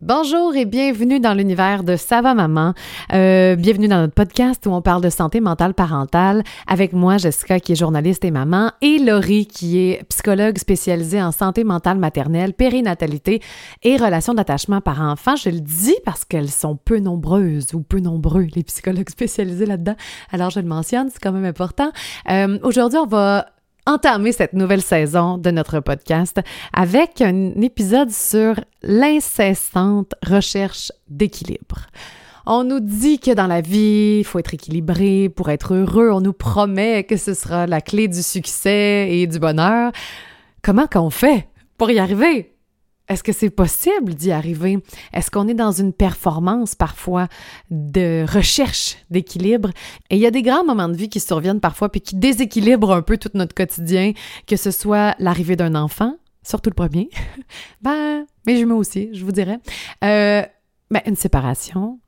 Bonjour et bienvenue dans l'univers de Sava Maman. Euh, bienvenue dans notre podcast où on parle de santé mentale parentale avec moi, Jessica, qui est journaliste et maman, et Laurie, qui est psychologue spécialisée en santé mentale maternelle, périnatalité et relations d'attachement par enfant. Je le dis parce qu'elles sont peu nombreuses ou peu nombreux, les psychologues spécialisés là-dedans. Alors, je le mentionne, c'est quand même important. Euh, Aujourd'hui, on va entamer cette nouvelle saison de notre podcast avec un épisode sur l'incessante recherche d'équilibre. On nous dit que dans la vie, il faut être équilibré pour être heureux. On nous promet que ce sera la clé du succès et du bonheur. Comment qu'on fait pour y arriver? Est-ce que c'est possible d'y arriver? Est-ce qu'on est dans une performance parfois de recherche d'équilibre? Et il y a des grands moments de vie qui surviennent parfois puis qui déséquilibrent un peu tout notre quotidien, que ce soit l'arrivée d'un enfant, surtout le premier, ben, mes jumeaux aussi, je vous dirais, euh, ben, une séparation,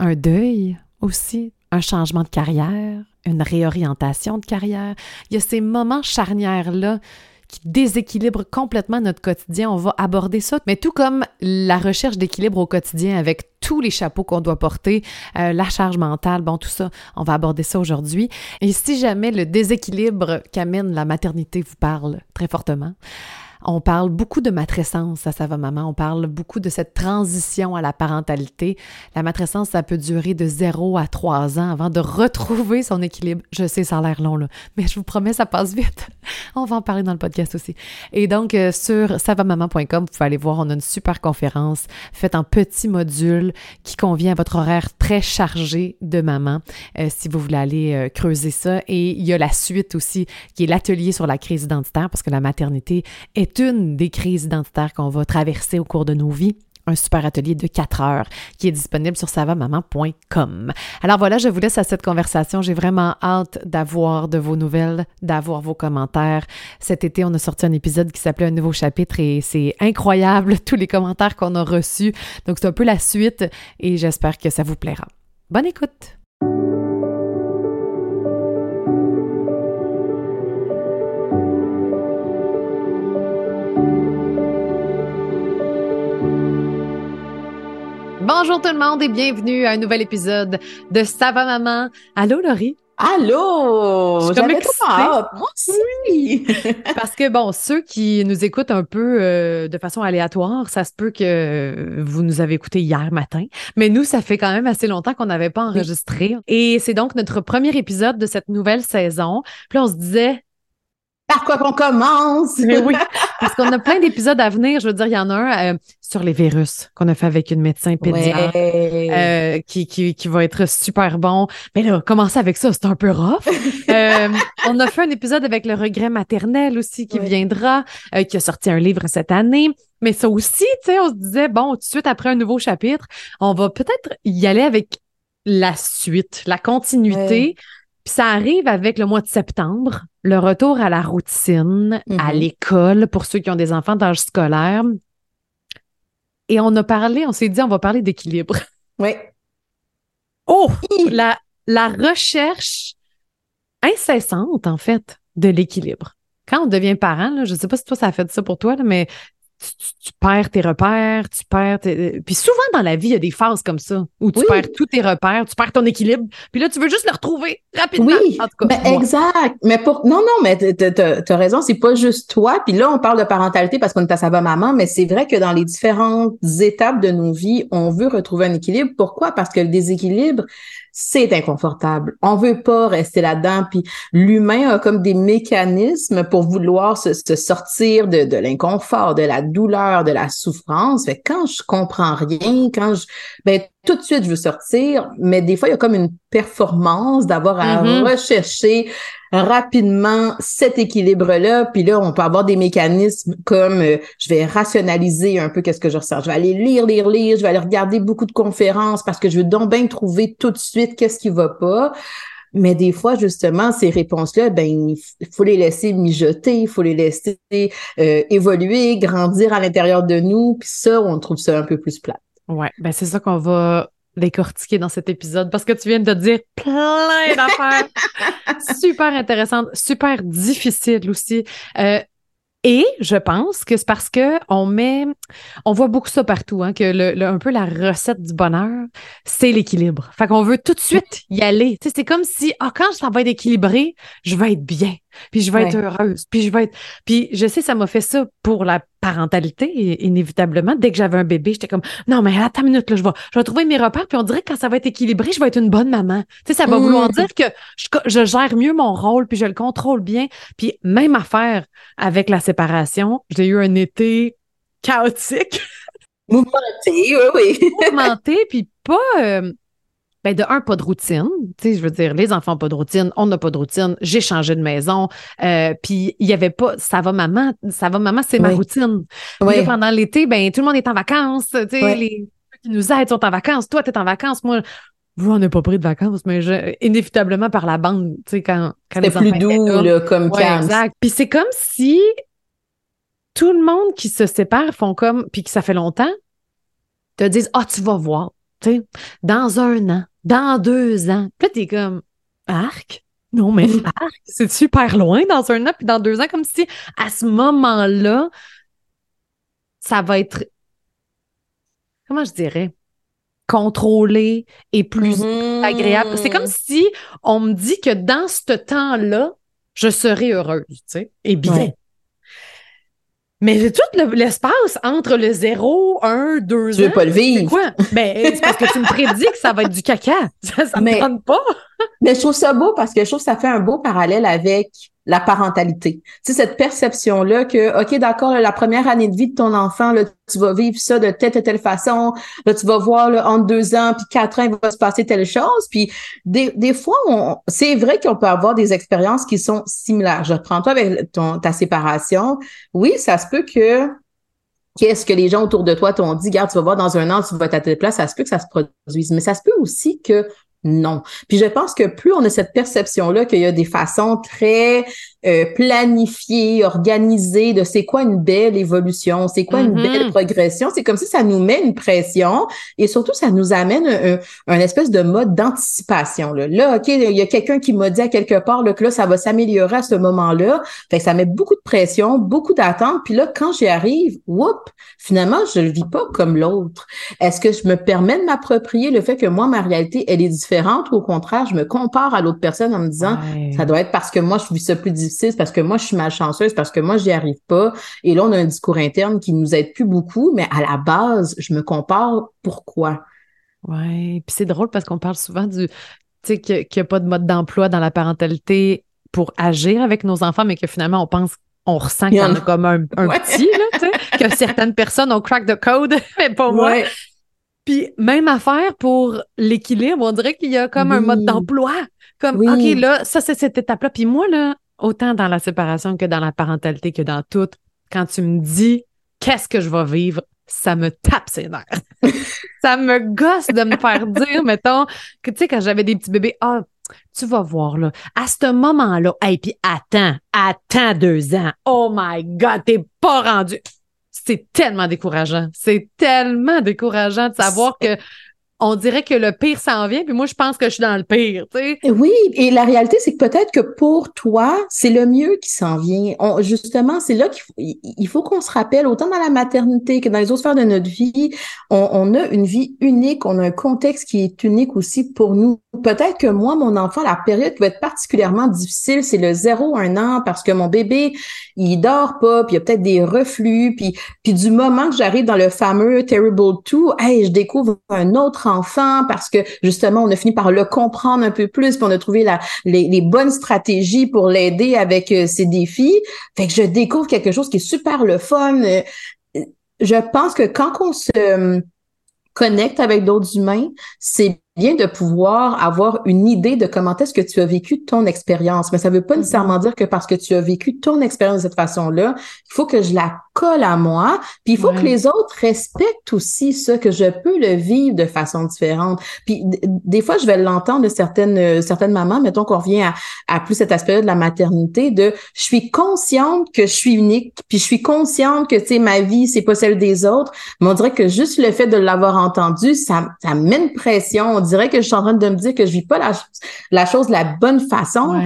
un deuil aussi, un changement de carrière, une réorientation de carrière. Il y a ces moments charnières-là qui déséquilibre complètement notre quotidien. On va aborder ça, mais tout comme la recherche d'équilibre au quotidien avec tous les chapeaux qu'on doit porter, euh, la charge mentale, bon, tout ça, on va aborder ça aujourd'hui. Et si jamais le déséquilibre qu'amène la maternité vous parle très fortement, on parle beaucoup de matrescence à Ça va maman. On parle beaucoup de cette transition à la parentalité. La matrescence, ça peut durer de 0 à 3 ans avant de retrouver son équilibre. Je sais, ça a l'air long, là, mais je vous promets, ça passe vite. on va en parler dans le podcast aussi. Et donc, euh, sur savamaman.com, vous pouvez aller voir, on a une super conférence faite en petits modules qui convient à votre horaire très chargé de maman, euh, si vous voulez aller euh, creuser ça. Et il y a la suite aussi, qui est l'atelier sur la crise identitaire, parce que la maternité est une des crises identitaires qu'on va traverser au cours de nos vies un super atelier de 4 heures qui est disponible sur savamaman.com. Alors voilà, je vous laisse à cette conversation. J'ai vraiment hâte d'avoir de vos nouvelles, d'avoir vos commentaires. Cet été, on a sorti un épisode qui s'appelait Un nouveau chapitre et c'est incroyable tous les commentaires qu'on a reçus. Donc c'est un peu la suite et j'espère que ça vous plaira. Bonne écoute! Bonjour tout le monde et bienvenue à un nouvel épisode de Ça va maman? Allô Laurie? Allô! J'avais trop hâte. Moi aussi! Parce que, bon, ceux qui nous écoutent un peu euh, de façon aléatoire, ça se peut que vous nous avez écoutés hier matin. Mais nous, ça fait quand même assez longtemps qu'on n'avait pas enregistré. Et c'est donc notre premier épisode de cette nouvelle saison. Puis là, on se disait, par quoi qu'on commence? Mais oui, parce qu'on a plein d'épisodes à venir. Je veux dire, il y en a un euh, sur les virus qu'on a fait avec une médecin pédiatre euh, qui, qui, qui, va être super bon. Mais là, commencer avec ça, c'est un peu rough. euh, on a fait un épisode avec le regret maternel aussi qui viendra, qui a sorti un livre cette année. Mais ça aussi, tu sais, on se disait, bon, tout de suite après un nouveau chapitre, on va peut-être y aller avec la suite, la continuité. Puis ça arrive avec le mois de septembre, le retour à la routine, à Mhm. l'école pour ceux qui ont des enfants d'âge scolaire. Et on a parlé, on s'est dit, on va parler d'équilibre. Oui. Oh! La, la recherche incessante, en fait, de l'équilibre. Quand on devient parent, là, je ne sais pas si toi, ça a fait ça pour toi, là, mais tu, perds tes repères, tu perds tes... Puis souvent dans la vie, il y a des phases comme ça, où tu Oui. perds tous tes repères, tu perds ton équilibre, puis là, tu veux juste le retrouver rapidement. Oui, en tout cas, ben, exact. Mais pour non, non, mais t'as raison, c'est pas juste toi. Puis là, on parle de parentalité parce qu'on est à sa maman, mais c'est vrai que dans les différentes étapes de nos vies, on veut retrouver un équilibre. Pourquoi? Parce que le déséquilibre, c'est inconfortable. On veut pas rester là-dedans. Puis l'humain a comme des mécanismes pour vouloir se, sortir de, de l'inconfort, de la douleur, de la souffrance. Fait que quand je comprends rien, quand je ben tout de suite je veux sortir, mais des fois il y a comme une performance d'avoir à Mhm. rechercher rapidement cet équilibre-là. Puis là, on peut avoir des mécanismes comme euh, je vais rationaliser un peu qu'est-ce que je ressens. Je vais aller lire, lire, lire. Je vais aller regarder beaucoup de conférences parce que je veux donc bien trouver tout de suite qu'est-ce qui va pas. Mais des fois, justement, ces réponses-là, ben, il faut les laisser mijoter, il faut les laisser euh, évoluer, grandir à l'intérieur de nous. Puis ça, on trouve ça un peu plus plat. Ouais, ben c'est ça qu'on va décortiquer dans cet épisode parce que tu viens de dire plein d'affaires super intéressantes, super difficiles aussi. Euh, Et je pense que c'est parce que on met, on voit beaucoup ça partout, hein, que le, un peu la recette du bonheur, c'est l'équilibre. Fait qu'on veut tout de suite y aller. Tu sais, c'est comme si, ah, quand ça va être équilibré, je vais être bien, puis je vais être heureuse, puis je vais être, puis je sais, ça m'a fait ça pour la parentalité, inévitablement. Dès que j'avais un bébé, j'étais comme, non, mais attends une minute, là, je vais, je vais trouver mes repères, puis on dirait que quand ça va être équilibré, je vais être une bonne maman. Tu sais, ça va vouloir mmh. dire que je, je, gère mieux mon rôle, puis je le contrôle bien. Puis même affaire avec la séparation, j'ai eu un été chaotique. Mouvementé, oui, oui. Mouvementé, puis pas... Euh, ben de un, pas de routine. Tu sais, je veux dire, les enfants, pas de routine. On n'a pas de routine. J'ai changé de maison. Euh, puis il y avait pas, ça va maman, ça va maman, c'est ma routine. Oui. pendant l'été, ben tout le monde est en vacances. Tu sais, les qui nous aident sont en vacances. Toi, tu es en vacances. Moi, vous, on n'a pas pris de vacances, mais je, inévitablement par la bande, tu sais, quand, quand les plus doux, là, comme ouais, Exact. Puis c'est comme si tout le monde qui se sépare font comme, puis que ça fait longtemps, te disent, ah, tu vas voir, tu sais, dans un an, dans deux ans. Puis là, t'es comme, arc? Non, mais arc, c'est super loin dans un an, puis dans deux ans, comme si à ce moment-là, ça va être, comment je dirais? contrôlé et plus mm-hmm. agréable. C'est comme si on me dit que dans ce temps-là, je serai heureuse, tu sais, et bien. Mais tout l'espace entre le 0, 1, 2 ans. Je veux pas le vivre. quoi? Ben, c'est parce que tu me prédis que ça va être du caca. Ça, ça me tente pas. mais je trouve ça beau parce que je trouve que ça fait un beau parallèle avec la parentalité. Tu sais, cette perception-là que, OK, d'accord, la première année de vie de ton enfant, là, tu vas vivre ça de telle et telle façon. Là, tu vas voir, là, entre deux ans puis quatre ans, il va se passer telle chose. Puis des, des fois, c'est vrai qu'on peut avoir des expériences qui sont similaires. Je reprends toi avec ton, ta séparation. Oui, ça se peut que qu'est-ce que les gens autour de toi t'ont dit, garde, tu vas voir dans un an, tu vas être à telle place, ça se peut que ça se produise. Mais ça se peut aussi que non. Puis je pense que plus on a cette perception-là qu'il y a des façons très euh, planifiées, organisées de c'est quoi une belle évolution, c'est quoi une belle mm-hmm. progression, c'est comme si ça nous met une pression et surtout ça nous amène un, un, espèce de mode d'anticipation. Là. là, OK, il y a quelqu'un qui m'a dit à quelque part là, que là, ça va s'améliorer à ce moment-là. Fait que ça met beaucoup de pression, beaucoup d'attente. Puis là, quand j'y arrive, whoop, finalement, je le vis pas comme l'autre. Est-ce que je me permets de m'approprier le fait que moi, ma réalité, elle est différente ou au contraire, je me compare à l'autre personne en me disant ça doit être parce que moi je vis ça plus difficile, parce que moi je suis malchanceuse, parce que moi j'y arrive pas. Et là, on a un discours interne qui nous aide plus beaucoup, mais à la base, je me compare pourquoi? Oui, puis c'est drôle parce qu'on parle souvent du tu sais qu'il n'y a pas de mode d'emploi dans la parentalité pour agir avec nos enfants, mais que finalement on pense on ressent qu'il y en a comme un, petit, là, tu sais, que certaines personnes ont crack the code, mais pas moi. Puis même affaire pour l'équilibre, on dirait qu'il y a comme un mode d'emploi. Comme, OK, là, ça, c'est cette étape-là. Puis moi, là, autant dans la séparation que dans la parentalité, que dans tout, quand tu me dis qu'est-ce que je vais vivre, ça me tape ses nerfs. ça me gosse de me faire dire, mettons, que tu sais, quand j'avais des petits bébés, ah, tu vas voir, là, à ce moment-là, et puis attends, attends deux ans. Oh my God, t'es pas rendu c'est tellement décourageant. C'est tellement décourageant de savoir que on dirait que le pire s'en vient, puis moi, je pense que je suis dans le pire. Oui, et la réalité, c'est que peut-être que pour toi, c'est le mieux qui s'en vient. justement, c'est là qu'il faut, il faut qu'on se rappelle, autant dans la maternité que dans les autres sphères de notre vie, on, a une vie unique, on a un contexte qui est unique aussi pour nous. Peut-être que moi, mon enfant, la période qui va être particulièrement difficile, c'est le 0-1 an, parce que mon bébé, il dort pas, puis il y a peut-être des reflux, puis, puis du moment que j'arrive dans le fameux Terrible 2, hey, je découvre un autre enfant parce que justement, on a fini par le comprendre un peu plus, puis on a trouvé la, les, bonnes stratégies pour l'aider avec euh, ses défis. Fait que je découvre quelque chose qui est super le fun. Euh, je pense que quand on se euh, connecte avec d'autres humains, c'est bien de pouvoir avoir une idée de comment est-ce que tu as vécu ton expérience. Mais ça ne veut pas mm-hmm. nécessairement dire que parce que tu as vécu ton expérience de cette façon-là, il faut que je la colle à moi. Puis il faut que les autres respectent aussi ça, que je peux le vivre de façon différente. Puis des fois, je vais l'entendre de certaines euh, certaines mamans, mettons qu'on revient à, à plus cet aspect de la maternité, de je suis consciente que je suis unique, puis je suis consciente que tu sais ma vie c'est pas celle des autres. Mais on dirait que juste le fait de l'avoir entendu, ça ça met une pression. On dirait que je suis en train de me dire que je vis pas la la chose de la bonne façon.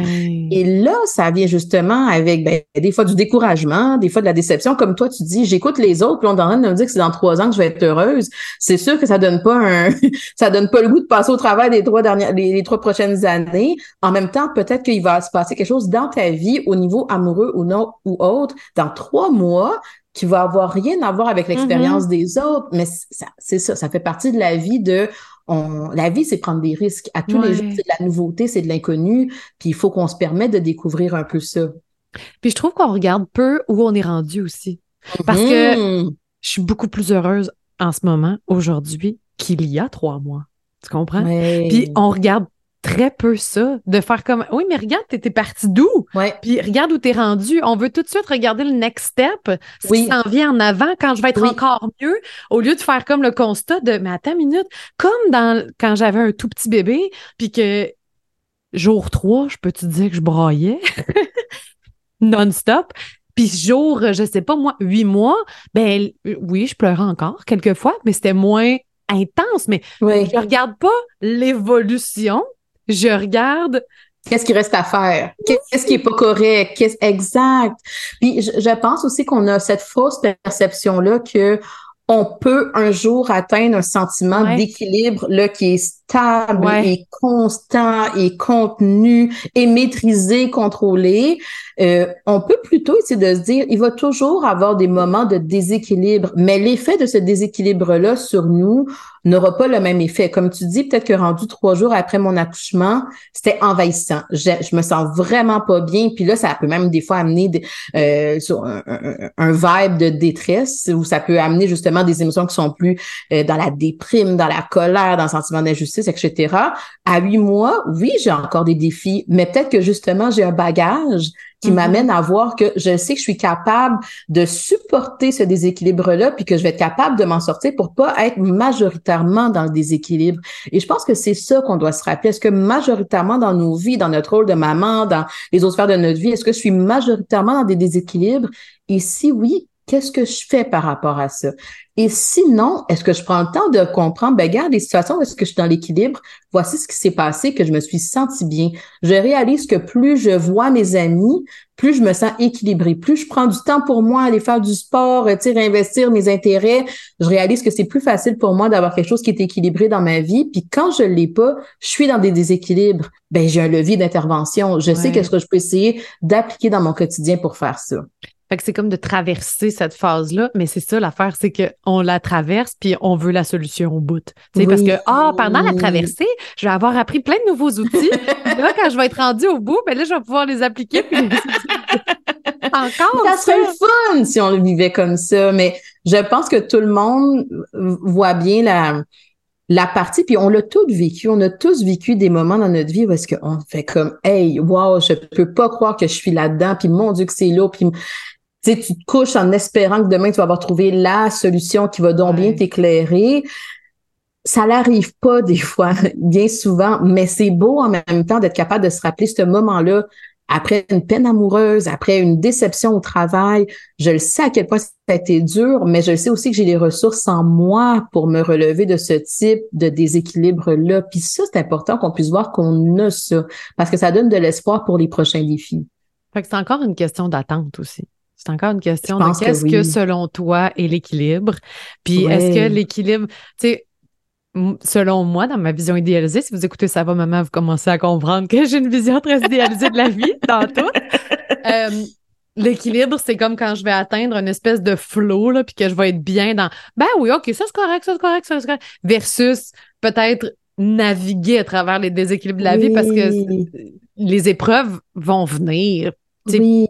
Et là, ça vient justement avec ben, des fois du découragement, des fois de la déception. Comme toi, tu dis, j'écoute les autres, puis on est en train de me dire que c'est dans trois ans que je vais être heureuse. C'est sûr que ça donne pas un, ça donne pas le goût de passer au travail des trois dernières, les, trois prochaines années. En même temps, peut-être qu'il va se passer quelque chose dans ta vie au niveau amoureux ou non ou autre dans trois mois qui va avoir rien à voir avec mm-hmm. l'expérience des autres, mais c'est ça, ça fait partie de la vie de on, la vie, c'est prendre des risques. À tous les jours, c'est de la nouveauté, c'est de l'inconnu, puis il faut qu'on se permette de découvrir un peu ça. Puis je trouve qu'on regarde peu où on est rendu aussi. Parce que mm-hmm. je suis beaucoup plus heureuse en ce moment, aujourd'hui, qu'il y a trois mois. Tu comprends? Puis on regarde très peu ça, de faire comme oui, mais regarde, t'étais parti d'où? Puis regarde où t'es rendu. On veut tout de suite regarder le next step, ce qui s'en vient en avant quand je vais être encore mieux, au lieu de faire comme le constat de mais attends une minute, comme dans quand j'avais un tout petit bébé, puis que jour 3, je peux te dire que je braillais non-stop. Puis jour, je sais pas moi, huit mois, ben oui, je pleurais encore quelquefois, mais c'était moins intense. Mais je regarde pas l'évolution, je regarde Qu'est-ce qui reste à faire? Qu'est-ce qui est pas correct? Qu'est-ce exact? Puis je, je pense aussi qu'on a cette fausse perception-là que on peut un jour atteindre un sentiment d'équilibre là qui est stable et constant et contenu et maîtrisé, contrôlé. Euh, on peut plutôt essayer de se dire, il va toujours avoir des moments de déséquilibre, mais l'effet de ce déséquilibre-là sur nous n'aura pas le même effet. Comme tu dis, peut-être que rendu trois jours après mon accouchement, c'était envahissant. Je, je, me sens vraiment pas bien. Puis là, ça peut même des fois amener euh, sur un, un, vibe de détresse où ça peut amener justement des émotions qui sont plus euh, dans la déprime, dans la colère, dans le sentiment d'injustice, etc. À huit mois, oui, j'ai encore des défis, mais peut-être que justement, j'ai un bagage qui mm-hmm. m'amène à voir que je sais que je suis capable de supporter ce déséquilibre-là, puis que je vais être capable de m'en sortir pour pas être majoritairement dans le déséquilibre. Et je pense que c'est ça qu'on doit se rappeler. Est-ce que majoritairement dans nos vies, dans notre rôle de maman, dans les autres sphères de notre vie, est-ce que je suis majoritairement dans des déséquilibres? Et si oui, qu'est-ce que je fais par rapport à ça? Et sinon, est-ce que je prends le temps de comprendre, ben, regarde, les situations où est-ce que je suis dans l'équilibre, voici ce qui s'est passé, que je me suis senti bien. Je réalise que plus je vois mes amis, plus je me sens équilibrée, plus je prends du temps pour moi, aller faire du sport, tu investir mes intérêts, je réalise que c'est plus facile pour moi d'avoir quelque chose qui est équilibré dans ma vie. Puis quand je l'ai pas, je suis dans des déséquilibres. Ben, j'ai un levier d'intervention. Je sais qu'est-ce que je peux essayer d'appliquer dans mon quotidien pour faire ça. Fait que c'est comme de traverser cette phase-là, mais c'est ça l'affaire, c'est qu'on la traverse puis on veut la solution au bout. sais Parce que, ah, pendant la traversée, je vais avoir appris plein de nouveaux outils. là, quand je vais être rendue au bout, ben là, je vais pouvoir les appliquer. Puis... Encore. Ça serait fun si on le vivait comme ça, mais je pense que tout le monde voit bien la, la partie, puis on l'a tous vécu, on a tous vécu des moments dans notre vie où est-ce qu'on fait comme, hey, wow, je peux pas croire que je suis là-dedans, puis mon Dieu que c'est lourd, puis tu sais, tu te couches en espérant que demain, tu vas avoir trouvé la solution qui va donc bien t'éclairer. Ça n'arrive pas des fois, bien souvent, mais c'est beau en même temps d'être capable de se rappeler ce moment-là après une peine amoureuse, après une déception au travail. Je le sais à quel point ça a été dur, mais je le sais aussi que j'ai les ressources en moi pour me relever de ce type de déséquilibre-là. Puis ça, c'est important qu'on puisse voir qu'on a ça, parce que ça donne de l'espoir pour les prochains défis. Fait que c'est encore une question d'attente aussi. C'est encore une question de qu'est-ce que, selon toi est l'équilibre? Puis est-ce que l'équilibre, tu sais, selon moi, dans ma vision idéalisée, si vous écoutez Ça va, maman, vous commencez à comprendre que j'ai une vision très idéalisée de la vie dans tout. Euh, l'équilibre, c'est comme quand je vais atteindre une espèce de flow, là, puis que je vais être bien dans Ben oui, OK, ça c'est correct, ça c'est correct, ça c'est correct. Versus peut-être naviguer à travers les déséquilibres de la vie parce que les épreuves vont venir. Oui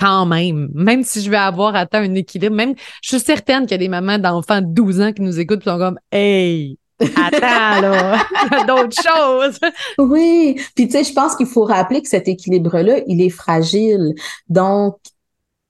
quand même, même si je vais avoir atteint un équilibre, même, je suis certaine qu'il y a des mamans d'enfants de 12 ans qui nous écoutent et sont comme, hey, Attends, là, il y a d'autres choses. Oui, puis tu sais, je pense qu'il faut rappeler que cet équilibre-là, il est fragile. Donc,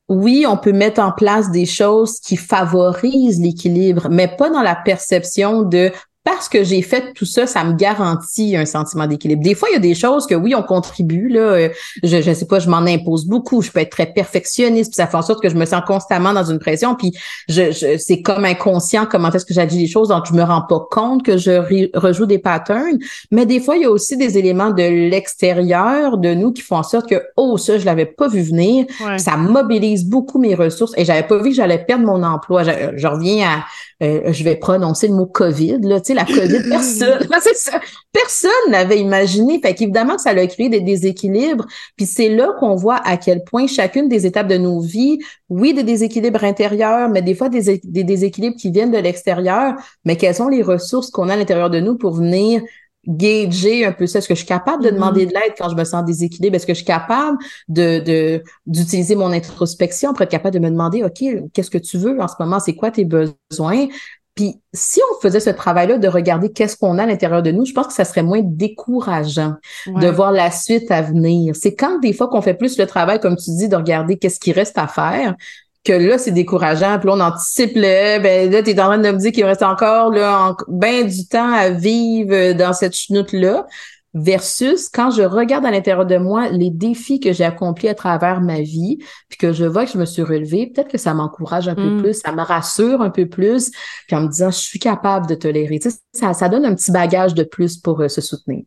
oui, on peut mettre en place des choses qui favorisent l'équilibre, mais pas dans la perception de parce que j'ai fait tout ça, ça me garantit un sentiment d'équilibre. Des fois, il y a des choses que oui, on contribue. Là, euh, je, je sais pas, je m'en impose beaucoup. Je peux être très perfectionniste, puis ça fait en sorte que je me sens constamment dans une pression. Puis je, je c'est comme inconscient comment est-ce que j'agis les choses, donc je me rends pas compte que je rejoue des patterns. Mais des fois, il y a aussi des éléments de l'extérieur de nous qui font en sorte que oh ça, je l'avais pas vu venir. Ça mobilise beaucoup mes ressources et j'avais pas vu que j'allais perdre mon emploi. je reviens à euh, je vais prononcer le mot COVID, là, tu sais, la COVID, personne, personne n'avait imaginé. Fait qu'évidemment que ça a créé des déséquilibres. Puis c'est là qu'on voit à quel point chacune des étapes de nos vies, oui, des déséquilibres intérieurs, mais des fois des, des déséquilibres qui viennent de l'extérieur, mais quelles sont les ressources qu'on a à l'intérieur de nous pour venir gager un peu ça. Est-ce que je suis capable de mm-hmm. demander de l'aide quand je me sens déséquilibre? Est-ce que je suis capable de, d'utiliser mon introspection pour être capable de me demander, OK, qu'est-ce que tu veux en ce moment? C'est quoi tes besoins? Puis si on faisait ce travail-là de regarder qu'est-ce qu'on a à l'intérieur de nous, je pense que ça serait moins décourageant de voir la suite à venir. C'est quand des fois qu'on fait plus le travail, comme tu dis, de regarder qu'est-ce qui reste à faire, que là, c'est décourageant. Puis là, on anticipe le, ben là, tu es en train de me dire qu'il reste encore là, bien du temps à vivre dans cette chenoute-là. Versus quand je regarde à l'intérieur de moi les défis que j'ai accomplis à travers ma vie, puis que je vois que je me suis relevée, peut-être que ça m'encourage un peu mm. plus, ça me rassure un peu plus, puis en me disant je suis capable de tolérer. Tu sais, ça, ça donne un petit bagage de plus pour euh, se soutenir.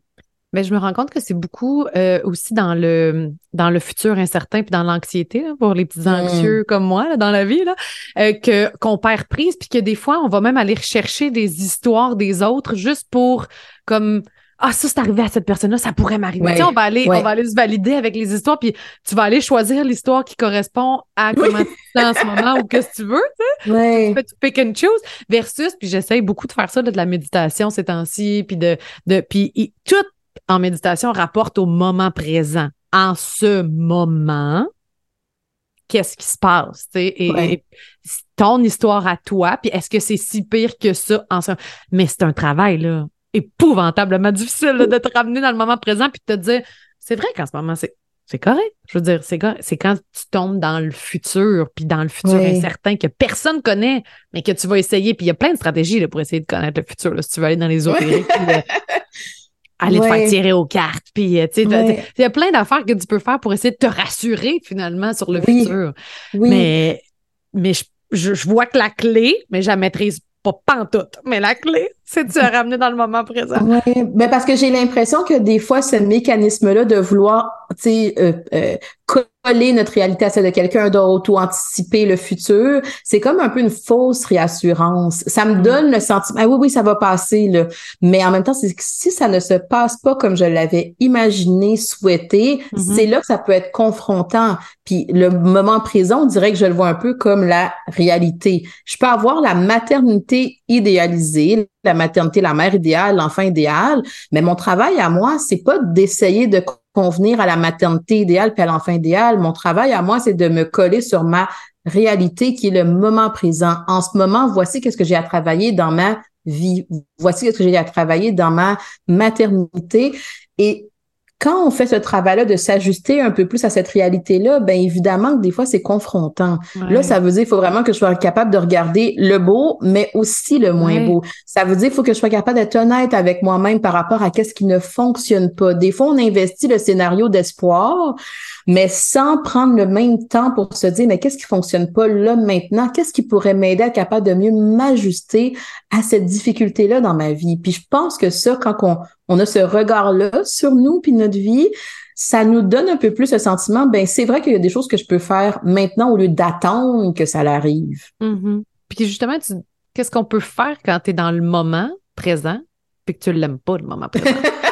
Mais je me rends compte que c'est beaucoup euh, aussi dans le dans le futur incertain puis dans l'anxiété pour les petits anxieux mm. comme moi dans la vie là, euh, que qu'on perd prise puis que des fois on va même aller rechercher des histoires des autres juste pour comme ah ça c'est arrivé à cette personne-là, ça pourrait m'arriver. on va aller on va aller se valider avec les histoires puis tu vas aller choisir l'histoire qui correspond à comment tu sens en ce moment ou qu'est-ce que tu veux, tu sais. Tu pick and choose versus puis j'essaye beaucoup de faire ça de la méditation ces temps-ci puis de de puis tout en méditation rapporte au moment présent. En ce moment, qu'est-ce qui se passe, et, ton histoire à toi, puis est-ce que c'est si pire que ça en ce... Mais c'est un travail, là, épouvantablement difficile de te ramener dans le moment présent puis de te dire, c'est vrai qu'en ce moment, c'est c'est correct. Je veux dire, c'est c'est quand tu tombes dans le futur, puis dans le futur incertain que personne connaît, mais que tu vas essayer. Puis il y a plein de stratégies là, pour essayer de connaître le futur. Là, si tu veux aller dans les autres aller te faire tirer aux cartes. Puis, euh, tu sais, il y a plein d'affaires que tu peux faire pour essayer de te rassurer finalement sur le futur. Mais, mais je, vois que la clé, mais je la maîtrise pas pantoute, mais la clé, c'est de se ramener dans le moment présent. Oui, mais parce que j'ai l'impression que des fois, ce mécanisme-là de vouloir, tu sais, euh, euh, notre réalité à celle de quelqu'un d'autre ou anticiper le futur, c'est comme un peu une fausse réassurance. Ça me mm. donne le sentiment, ah oui, oui, ça va passer, là. Mais en même temps, c'est que si ça ne se passe pas comme je l'avais imaginé, souhaité, mm-hmm. c'est là que ça peut être confrontant. Puis le moment présent, on dirait que je le vois un peu comme la réalité. Je peux avoir la maternité idéalisée, la maternité, la mère idéale, l'enfant idéal, mais mon travail à moi, c'est pas d'essayer de convenir à la maternité idéale puis à l'enfant idéal. Mon travail à moi, c'est de me coller sur ma réalité qui est le moment présent. En ce moment, voici qu'est-ce que j'ai à travailler dans ma vie. Voici ce que j'ai à travailler dans ma maternité. Et quand on fait ce travail-là de s'ajuster un peu plus à cette réalité-là, ben évidemment que des fois c'est confrontant. Là, ça veut dire qu'il faut vraiment que je sois capable de regarder le beau, mais aussi le moins beau. Ça veut dire qu'il faut que je sois capable d'être honnête avec moi-même par rapport à qu'est-ce qui ne fonctionne pas. Des fois, on investit le scénario d'espoir, mais sans prendre le même temps pour se dire mais qu'est-ce qui fonctionne pas là maintenant? Qu'est-ce qui pourrait m'aider à être capable de mieux m'ajuster à cette difficulté-là dans ma vie? Puis je pense que ça, quand on on a ce regard-là sur nous puis notre vie, ça nous donne un peu plus le sentiment, ben c'est vrai qu'il y a des choses que je peux faire maintenant au lieu d'attendre que ça l'arrive. Mm-hmm. Puis justement, qu'est-ce qu'on peut faire quand tu es dans le moment présent puis que tu l'aimes pas le moment présent?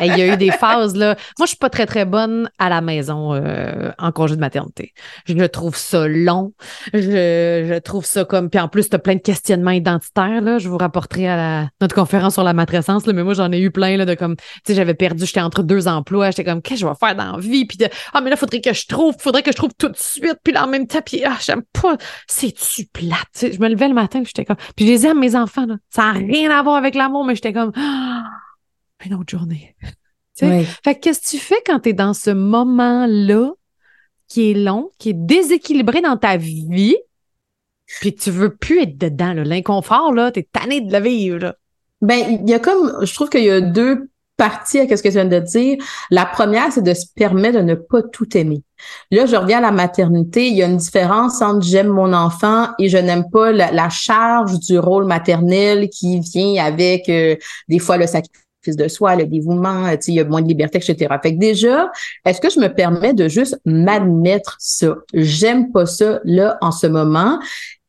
Il y a eu des phases, là. Moi, je suis pas très, très bonne à la maison euh, en congé de maternité. Je trouve ça long. Je, trouve ça comme. Puis en plus, tu as plein de questionnements identitaires, là. Je vous rapporterai à la, notre conférence sur la matrescence, là. Mais moi, j'en ai eu plein, là, de comme. Tu sais, j'avais perdu, j'étais entre deux emplois. J'étais comme, qu'est-ce que je vais faire dans la vie? Puis de, ah, mais là, faudrait que je trouve, faudrait que je trouve tout de suite. Puis là, en même temps, puis ah, j'aime pas. C'est-tu plate? je me levais le matin, j'étais comme. Puis je les aime, mes enfants, là. Ça n'a rien à voir avec l'amour, mais j'étais comme. Ah, une autre journée. Fait qu'est-ce que tu fais quand tu es dans ce moment-là qui est long, qui est déséquilibré dans ta vie, puis tu veux plus être dedans, l'inconfort, là, t'es tanné de le vivre. Là. Ben, il y a comme, je trouve qu'il y a deux partie à ce que tu viens de dire. La première, c'est de se permettre de ne pas tout aimer. Là, je reviens à la maternité. Il y a une différence entre j'aime mon enfant et je n'aime pas la, charge du rôle maternel qui vient avec euh, des fois le sacrifice de soi, le dévouement, il y a moins de liberté, etc. Fait que déjà, est-ce que je me permets de juste m'admettre ça? J'aime pas ça là en ce moment.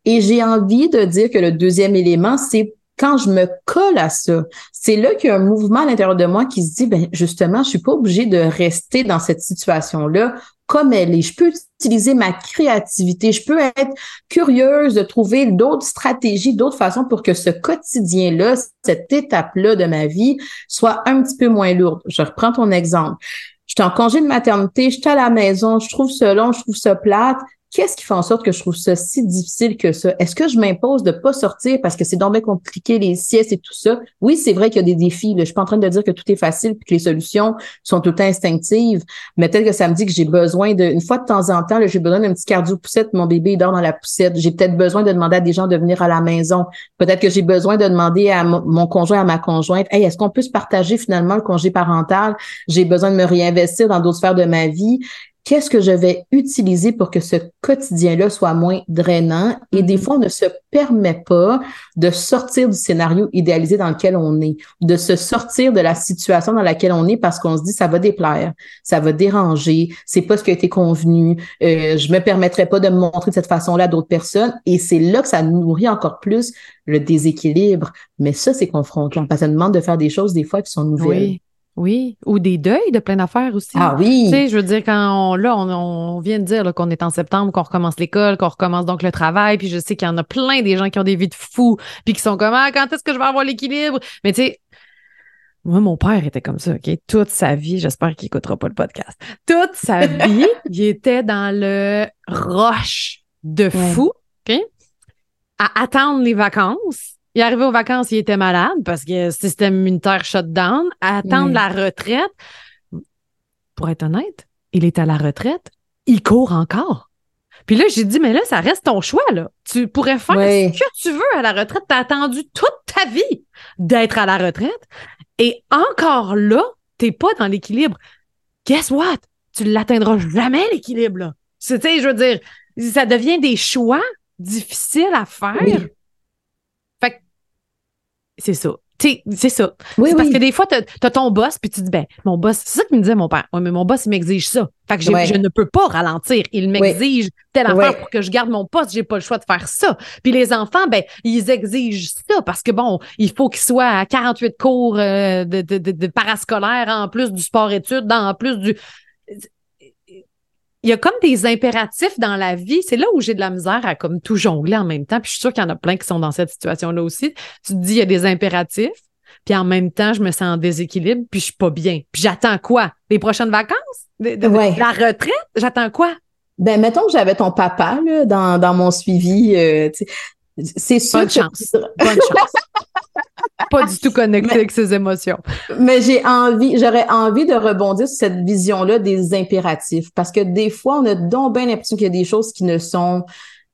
Et j'ai envie de dire que le deuxième élément, c'est quand je me colle à ça, c'est là qu'il y a un mouvement à l'intérieur de moi qui se dit, ben justement, je suis pas obligée de rester dans cette situation-là comme elle est. Je peux utiliser ma créativité, je peux être curieuse de trouver d'autres stratégies, d'autres façons pour que ce quotidien-là, cette étape-là de ma vie soit un petit peu moins lourde. Je reprends ton exemple. Je suis en congé de maternité, je suis à la maison, je trouve ça long, je trouve ça plate. Qu'est-ce qui fait en sorte que je trouve ça si difficile que ça? Est-ce que je m'impose de pas sortir parce que c'est dommage compliqué, les siestes et tout ça? Oui, c'est vrai qu'il y a des défis. Je suis pas en train de dire que tout est facile et que les solutions sont tout instinctives, mais tel que ça me dit que j'ai besoin de, une fois de temps en temps, j'ai besoin d'un petit cardio-poussette, mon bébé dort dans la poussette. J'ai peut-être besoin de demander à des gens de venir à la maison. Peut-être que j'ai besoin de demander à mon conjoint, à ma conjointe, hey, est-ce qu'on peut se partager finalement le congé parental? J'ai besoin de me réinvestir dans d'autres sphères de ma vie qu'est-ce que je vais utiliser pour que ce quotidien-là soit moins drainant? Et des mm-hmm. fois, on ne se permet pas de sortir du scénario idéalisé dans lequel on est, de se sortir de la situation dans laquelle on est parce qu'on se dit ça va déplaire, ça va déranger, c'est pas ce qui a été convenu, euh, je me permettrai pas de me montrer de cette façon-là à d'autres personnes. Et c'est là que ça nourrit encore plus le déséquilibre. Mais ça, c'est confrontant parce que ça demande de faire des choses des fois qui sont nouvelles. Oui, ou des deuils de plein d'affaires aussi. Ah oui. Tu sais, je veux dire, quand on, là, on, vient de dire qu'on est en septembre, qu'on recommence l'école, qu'on recommence donc le travail, puis je sais qu'il y en a plein des gens qui ont des vies de fous, puis qui sont comme, ah, quand est-ce que je vais avoir l'équilibre? Mais tu sais, moi, mon père était comme ça, OK? Toute sa vie, j'espère qu'il écoutera pas le podcast. Toute sa vie, il était dans le rush de fou, OK? À attendre les vacances il est arrivé aux vacances, il était malade parce que le système immunitaire shutdown. Attendre la retraite. Pour être honnête, il est à la retraite, il court encore. Puis là, j'ai dit, mais là, ça reste ton choix, là. Tu pourrais faire ce que tu veux à la retraite. Tu as attendu toute ta vie d'être à la retraite. Et encore là, t'es pas dans l'équilibre. Guess what? Tu l'atteindras jamais, l'équilibre, là. Tu sais, je veux dire, ça devient des choix difficiles à faire. C'est ça. C'est ça. Oui, Parce que des fois, tu as, ton boss, puis tu dis, ben, mon boss, c'est ça que me disait mon père. Oui, mais mon boss, il m'exige ça. Fait que je ne peux pas ralentir. Il m'exige telle affaire pour que je garde mon poste. J'ai pas le choix de faire ça. Puis les enfants, ben, ils exigent ça parce que bon, il faut qu'ils soient à 48 cours euh, de, de, de, de parascolaire en plus du sport-études, en plus du il y a comme des impératifs dans la vie. C'est là où j'ai de la misère à comme tout jongler en même temps. Puis je suis sûre qu'il y en a plein qui sont dans cette situation-là aussi. Tu te dis, il y a des impératifs. Puis en même temps, je me sens en déséquilibre, puis je suis pas bien. Puis j'attends quoi? Les prochaines vacances? De, La retraite? J'attends quoi? Ben, mettons que j'avais ton papa là, dans, dans mon suivi. Euh, c'est sûr. Bonne chance. Bonne chance. pas du tout connecté avec ses émotions. Mais j'ai envie, j'aurais envie de rebondir sur cette vision-là des impératifs parce que des fois, on a donc bien l'impression qu'il y a des choses qui ne sont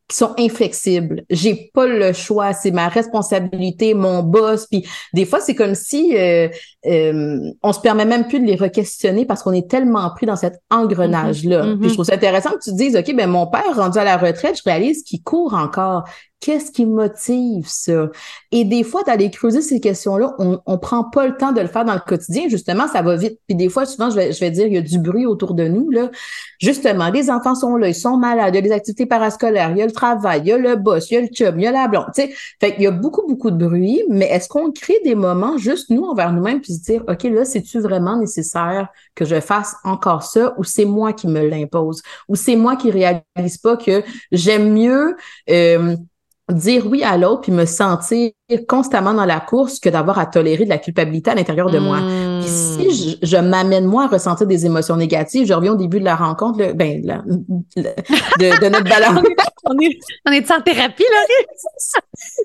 qui sont inflexibles. J'ai pas le choix, c'est ma responsabilité, mon boss. Puis des fois, c'est comme si euh, euh, on se permet même plus de les re-questionner parce qu'on est tellement pris dans cet engrenage-là. Mm-hmm. Puis je trouve ça intéressant que tu dises, ok, ben mon père rendu à la retraite, je réalise qu'il court encore. Qu'est-ce qui motive ça? Et des fois, d'aller creuser ces questions-là, on, on prend pas le temps de le faire dans le quotidien. Justement, ça va vite. Puis des fois, souvent, je vais, je vais dire, il y a du bruit autour de nous. Là. Justement, les enfants sont là, ils sont malades, il y a des activités parascolaires, il y a le travail, il y a le boss, il y a le chum, il y a la blonde. sais Fait qu'il y a beaucoup, beaucoup de bruit, mais est-ce qu'on crée des moments juste nous envers nous-mêmes puis dire, OK, là, c'est-tu vraiment nécessaire que je fasse encore ça ou c'est moi qui me l'impose? Ou c'est moi qui réalise pas que j'aime mieux euh, dire oui à l'autre puis me sentir constamment dans la course que d'avoir à tolérer de la culpabilité à l'intérieur de moi. Puis si je, m'amène moi à ressentir des émotions négatives, je reviens au début de la rencontre, ben de, notre balance. on est, on est en thérapie là.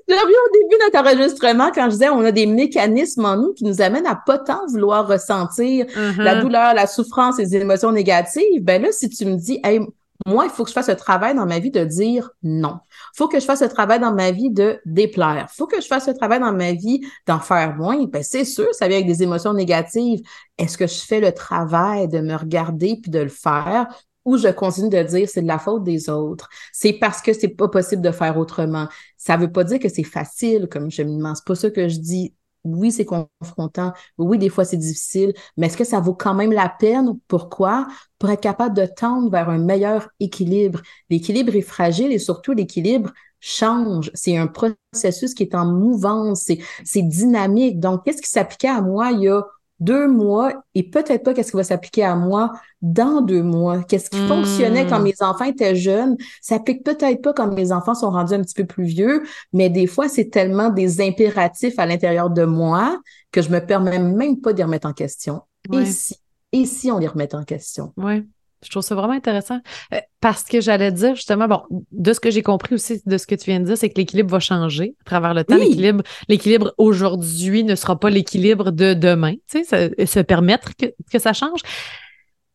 je reviens au début de notre enregistrement quand je disais on a des mécanismes en nous qui nous amènent à pas tant vouloir ressentir la uh-huh. douleur, la souffrance, les émotions négatives. Ben là, si tu me dis, hey, moi, il faut que je fasse ce travail dans ma vie de dire non. Il faut que je fasse ce travail dans ma vie de déplaire. Il faut que je fasse ce travail dans ma vie d'en faire moins. Ben, c'est sûr, ça vient avec des émotions négatives. Est-ce que je fais le travail de me regarder puis de le faire ou je continue de dire c'est de la faute des autres? C'est parce que c'est pas possible de faire autrement. Ça veut pas dire que c'est facile comme je me C'est pas ça que je dis oui, c'est confrontant. Oui, des fois, c'est difficile. Mais est-ce que ça vaut quand même la peine? Pourquoi? Pour être capable de tendre vers un meilleur équilibre. L'équilibre est fragile et surtout l'équilibre change. C'est un processus qui est en mouvance. C'est dynamique. Donc, qu'est-ce qui s'appliquait à moi il y a deux mois et peut-être pas qu'est-ce qui va s'appliquer à moi dans deux mois. Qu'est-ce qui fonctionnait quand hmm. mes enfants étaient jeunes, ça s'applique peut-être pas quand mes enfants sont rendus un petit peu plus vieux, mais des fois, c'est tellement des impératifs à l'intérieur de moi que je me permets même pas de les remettre en question. Et si, et si on les remet en question? Oui. Je trouve ça vraiment intéressant euh, parce que j'allais dire justement, bon, de ce que j'ai compris aussi de ce que tu viens de dire, c'est que l'équilibre va changer à travers le temps. L'équilibre, l'équilibre aujourd'hui ne sera pas l'équilibre de demain. Tu sais, se permettre que, que ça change.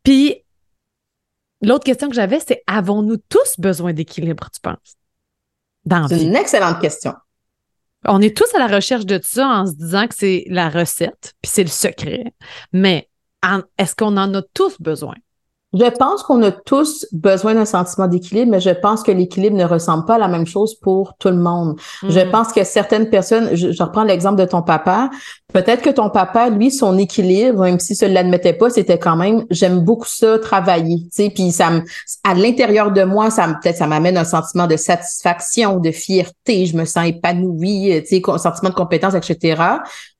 Puis l'autre question que j'avais, c'est avons-nous tous besoin d'équilibre, tu penses? C'est une excellente question. On est tous à la recherche de ça en se disant que c'est la recette, puis c'est le secret. Mais est-ce qu'on en a tous besoin? Je pense qu'on a tous besoin d'un sentiment d'équilibre, mais je pense que l'équilibre ne ressemble pas à la même chose pour tout le monde. Je mm. pense que certaines personnes, je, je reprends l'exemple de ton papa, peut-être que ton papa, lui, son équilibre, même si ne l'admettait pas, c'était quand même, j'aime beaucoup ça, travailler, tu sais, puis ça me, à l'intérieur de moi, ça peut-être ça m'amène un sentiment de satisfaction, de fierté, je me sens épanouie, tu sais, sentiment de compétence, etc.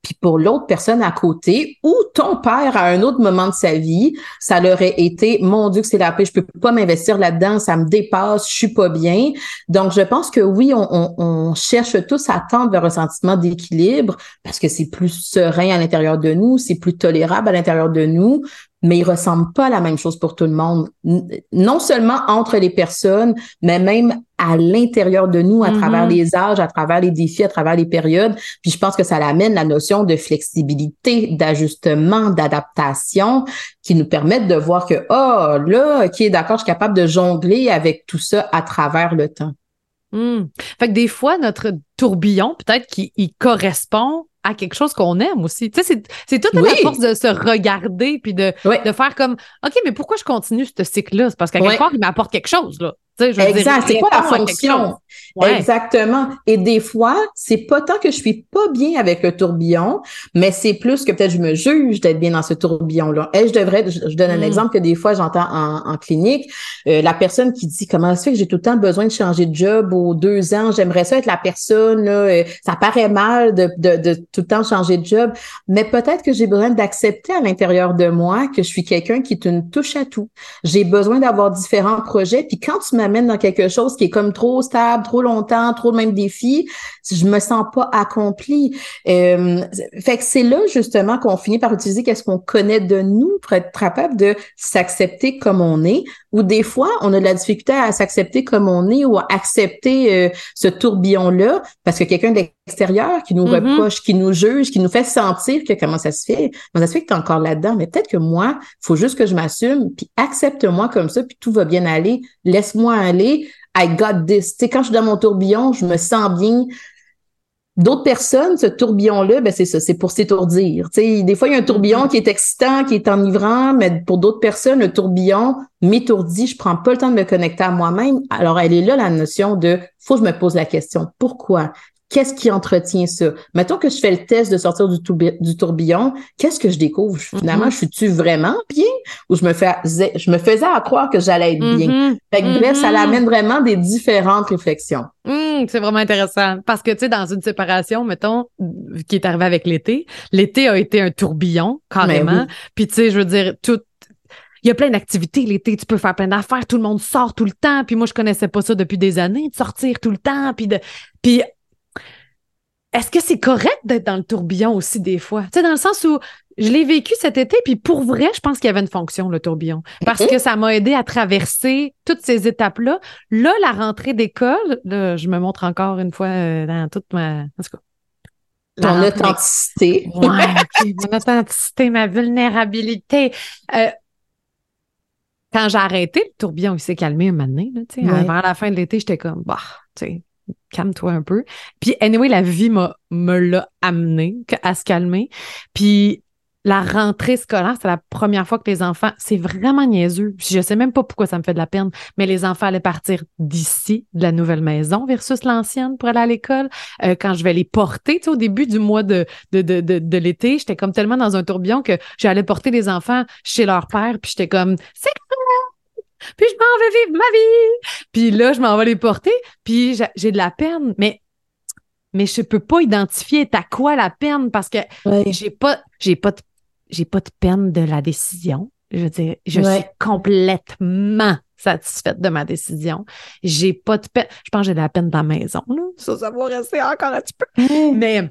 Puis pour l'autre personne à côté, ou ton père à un autre moment de sa vie, ça leur été, mon Dieu, que c'est la paix, je peux pas m'investir là-dedans, ça me dépasse, je suis pas bien. Donc, je pense que oui, on, on, on cherche tous à tendre vers un sentiment d'équilibre parce que c'est plus serein à l'intérieur de nous, c'est plus tolérable à l'intérieur de nous, mais il ressemble pas à la même chose pour tout le monde. Non seulement entre les personnes, mais même à l'intérieur de nous, à mm-hmm. travers les âges, à travers les défis, à travers les périodes. Puis je pense que ça amène la notion de flexibilité, d'ajustement, d'adaptation, qui nous permettent de voir que, oh, là, OK, d'accord, je suis capable de jongler avec tout ça à travers le temps. Mm. Fait que des fois, notre tourbillon, peut-être qu'il correspond à quelque chose qu'on aime aussi. Tu sais, c'est toute la force de se regarder puis de, de faire comme OK, mais pourquoi je continue ce cycle-là? C'est parce qu'à quelque part, il m'apporte quelque chose, là exact. C'est quoi la fonction? Exactement. Et des fois, c'est pas tant que je suis pas bien avec le tourbillon, mais c'est plus que peut-être je me juge d'être bien dans ce tourbillon-là. Et je devrais, je, donne un hmm. exemple que des fois j'entends en, clinique, euh, la personne qui dit comment ça fait que j'ai tout le temps besoin de changer de job aux deux ans, j'aimerais ça être la personne, là, euh, ça paraît mal de, de, de, tout le temps changer de job, mais peut-être que j'ai besoin d'accepter à l'intérieur de moi que je suis quelqu'un qui est une touche à tout. J'ai besoin d'avoir différents projets, puis quand tu m'as m'amène dans quelque chose qui est comme trop stable, trop longtemps, trop le même défi, je me sens pas accomplie. Euh, fait que c'est là justement qu'on finit par utiliser qu'est-ce qu'on connaît de nous pour être capable de s'accepter comme on est. Ou des fois, on a de la difficulté à s'accepter comme on est ou à accepter euh, ce tourbillon-là parce que quelqu'un de l'extérieur qui nous mm-hmm. reproche, qui nous juge, qui nous fait sentir que comment ça se fait, comment ça se fait que tu es encore là-dedans. Mais peut-être que moi, il faut juste que je m'assume, puis accepte-moi comme ça, puis tout va bien aller. Laisse-moi aller. I got this. Tu sais, quand je suis dans mon tourbillon, je me sens bien. D'autres personnes, ce tourbillon-là, ben c'est ça, c'est pour s'étourdir. Tu sais, des fois, il y a un tourbillon mm-hmm. qui est excitant, qui est enivrant, mais pour d'autres personnes, le tourbillon m'étourdit, je prends pas le temps de me connecter à moi-même. Alors, elle est là, la notion de, faut que je me pose la question, pourquoi? Qu'est-ce qui entretient ça? Mettons que je fais le test de sortir du, du tourbillon, qu'est-ce que je découvre? Finalement, mm-hmm. je suis-tu vraiment bien ou je me, fais, je me faisais à croire que j'allais être bien? Mm-hmm. Fait que, bref, ça mm-hmm. l'amène vraiment des différentes réflexions. Mm, c'est vraiment intéressant parce que, tu sais, dans une séparation, mettons, qui est arrivée avec l'été, l'été a été un tourbillon, carrément. Puis, tu sais, je veux dire, tout, il y a plein d'activités l'été, tu peux faire plein d'affaires, tout le monde sort tout le temps, puis moi je connaissais pas ça depuis des années, de sortir tout le temps, puis de puis est-ce que c'est correct d'être dans le tourbillon aussi des fois? Tu sais, dans le sens où je l'ai vécu cet été, puis pour vrai, je pense qu'il y avait une fonction, le tourbillon. Parce que ça m'a aidé à traverser toutes ces étapes-là. Là, la rentrée d'école, je me montre encore une fois euh, dans toute ma. En tout Ton authenticité. Ouais, mon authenticité, ma vulnérabilité. Euh, quand j'ai arrêté, le tourbillon, il s'est calmé un moment donné. Là. Avant la fin de l'été, j'étais comme, bah, tu sais, calme-toi un peu. Puis, anyway, la vie me l'a amené à se calmer. Puis, la rentrée scolaire, c'est la première fois que les enfants, c'est vraiment niaiseux. Je sais même pas pourquoi ça me fait de la peine, mais les enfants allaient partir d'ici, de la nouvelle maison versus l'ancienne pour aller à l'école. Euh, quand je vais les porter, tu sais, au début du mois de, de, de, de, l'été, j'étais comme tellement dans un tourbillon que j'allais porter les enfants chez leur père, puis j'étais comme, c'est puis je m'en vais vivre ma vie. Puis là, je m'en vais les porter, puis j'ai de la peine, mais mais je peux pas identifier à quoi la peine parce que j'ai pas j'ai pas de j'ai pas de peine de la décision. Je veux dire, je suis complètement satisfaite de ma décision. J'ai pas de peine. Je pense que j'ai de la peine dans la maison. Là. Ça, ça va rester encore un petit peu. Mais,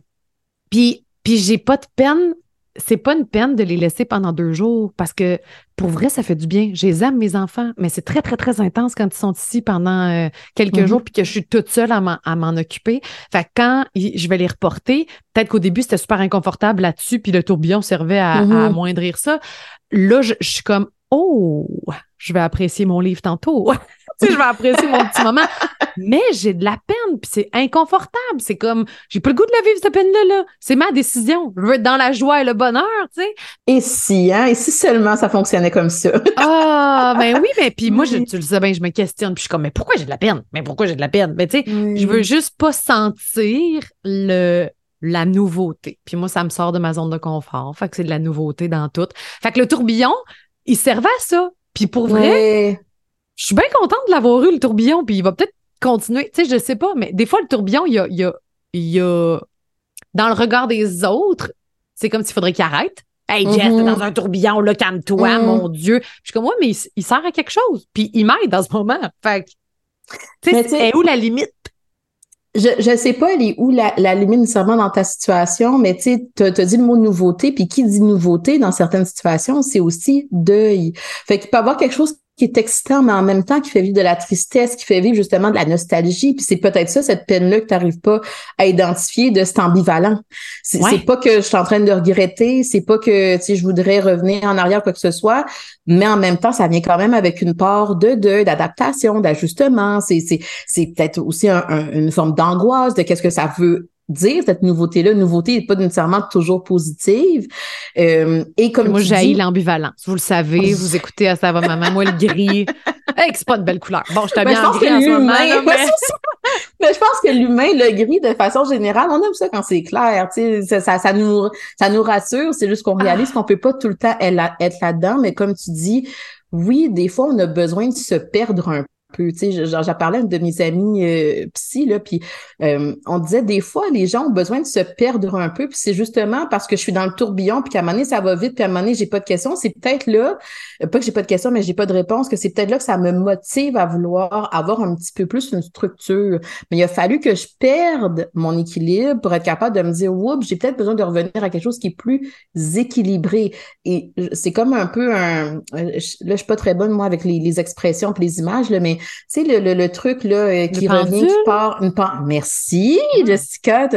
puis, puis j'ai pas de peine c'est pas une peine de les laisser pendant deux jours parce que pour vrai, ça fait du bien. Je les aime, mes enfants, mais c'est très, très, très intense quand ils sont ici pendant euh, quelques mm-hmm. jours puis que je suis toute seule à m'en occuper. Fait que quand je vais les reporter, peut-être qu'au début, c'était super inconfortable là-dessus puis le tourbillon servait à, mm-hmm. amoindrir ça. Là, je, je suis comme, oh, je vais apprécier mon livre tantôt. tu sais, je vais apprécier mon petit moment. Mais j'ai de la peine, puis c'est inconfortable. C'est comme, j'ai pas le goût de la vivre, cette peine-là. Là. C'est ma décision. Je veux être dans la joie et le bonheur, tu sais. Et si, hein? Et si seulement ça fonctionnait comme ça? ah, ben oui, mais puis moi, je, tu le sais bien, je me questionne, puis je suis comme, mais pourquoi j'ai de la peine? Mais pourquoi j'ai de la peine? Mais tu sais, je veux juste pas sentir le la nouveauté. Puis moi, ça me sort de ma zone de confort. Fait que c'est de la nouveauté dans tout. Fait que le tourbillon, il servait à ça. Puis pour vrai, je suis bien contente de l'avoir eu, le tourbillon, puis il va peut-être continuer. Tu sais, je sais pas, mais des fois, le tourbillon, il y a, il y a, il y a dans le regard des autres, c'est comme s'il faudrait qu'il arrête. Hey, Jess, t'es mm-hmm. dans un tourbillon, là, calme-toi, mm-hmm. mon Dieu. Je suis comme, ouais, mais il, sert à quelque chose. Puis il m'aide dans ce moment. Fait que, tu sais, où la limite? Je ne sais pas, elle est où la, la, limite nécessairement dans ta situation, mais tu sais, tu as dit le mot nouveauté, puis qui dit nouveauté dans certaines situations, c'est aussi deuil. Fait qu'il peut y avoir quelque chose qui est excitant, mais en même temps qui fait vivre de la tristesse, qui fait vivre justement de la nostalgie. Puis c'est peut-être ça, cette peine-là, que tu n'arrives pas à identifier de cet ambivalent. C'est pas que je suis en train de regretter, c'est pas que je voudrais revenir en arrière, quoi que ce soit, mais en même temps, ça vient quand même avec une part de deuil, d'adaptation, d'ajustement. C'est peut-être aussi une forme d'angoisse de qu'est-ce que ça veut dire cette nouveauté-là. Nouveauté n'est pas nécessairement toujours positive. Euh, et comme moi, j'ai l'ambivalence. Vous le savez, vous écoutez à ça va maman. Moi, le gris, hey, c'est pas une belle couleur. Bon, je t'ai bien en gris en ce moment. mais... je pense que l'humain, le gris, de façon générale, on aime ça quand c'est clair. Ça, ça, ça, nous, ça nous rassure. C'est juste qu'on réalise ah. qu'on peut pas tout le temps être là-dedans. Mais comme tu dis, oui, des fois, on a besoin de se perdre un peu. Tu sais, j'ai parlé à une de mes amies euh, psy, là, puis euh, on disait des fois, les gens ont besoin de se perdre un peu, puis c'est justement parce que je suis dans le tourbillon, puis qu'à un moment donné, ça va vite, puis à un moment donné, j'ai pas de questions. C'est peut-être là, euh, pas que j'ai pas de questions, mais j'ai pas de réponse, que c'est peut-être là que ça me motive à vouloir avoir un petit peu plus une structure. Mais il a fallu que je perde mon équilibre pour être capable de me dire, oups, j'ai peut-être besoin de revenir à quelque chose qui est plus équilibré. Et c'est comme un peu un, là, je suis pas très bonne, moi, avec les, expressions et les images, là, mais sais, le, le, truc là, euh, qui revient, qui part, une Merci, ah. Jessica.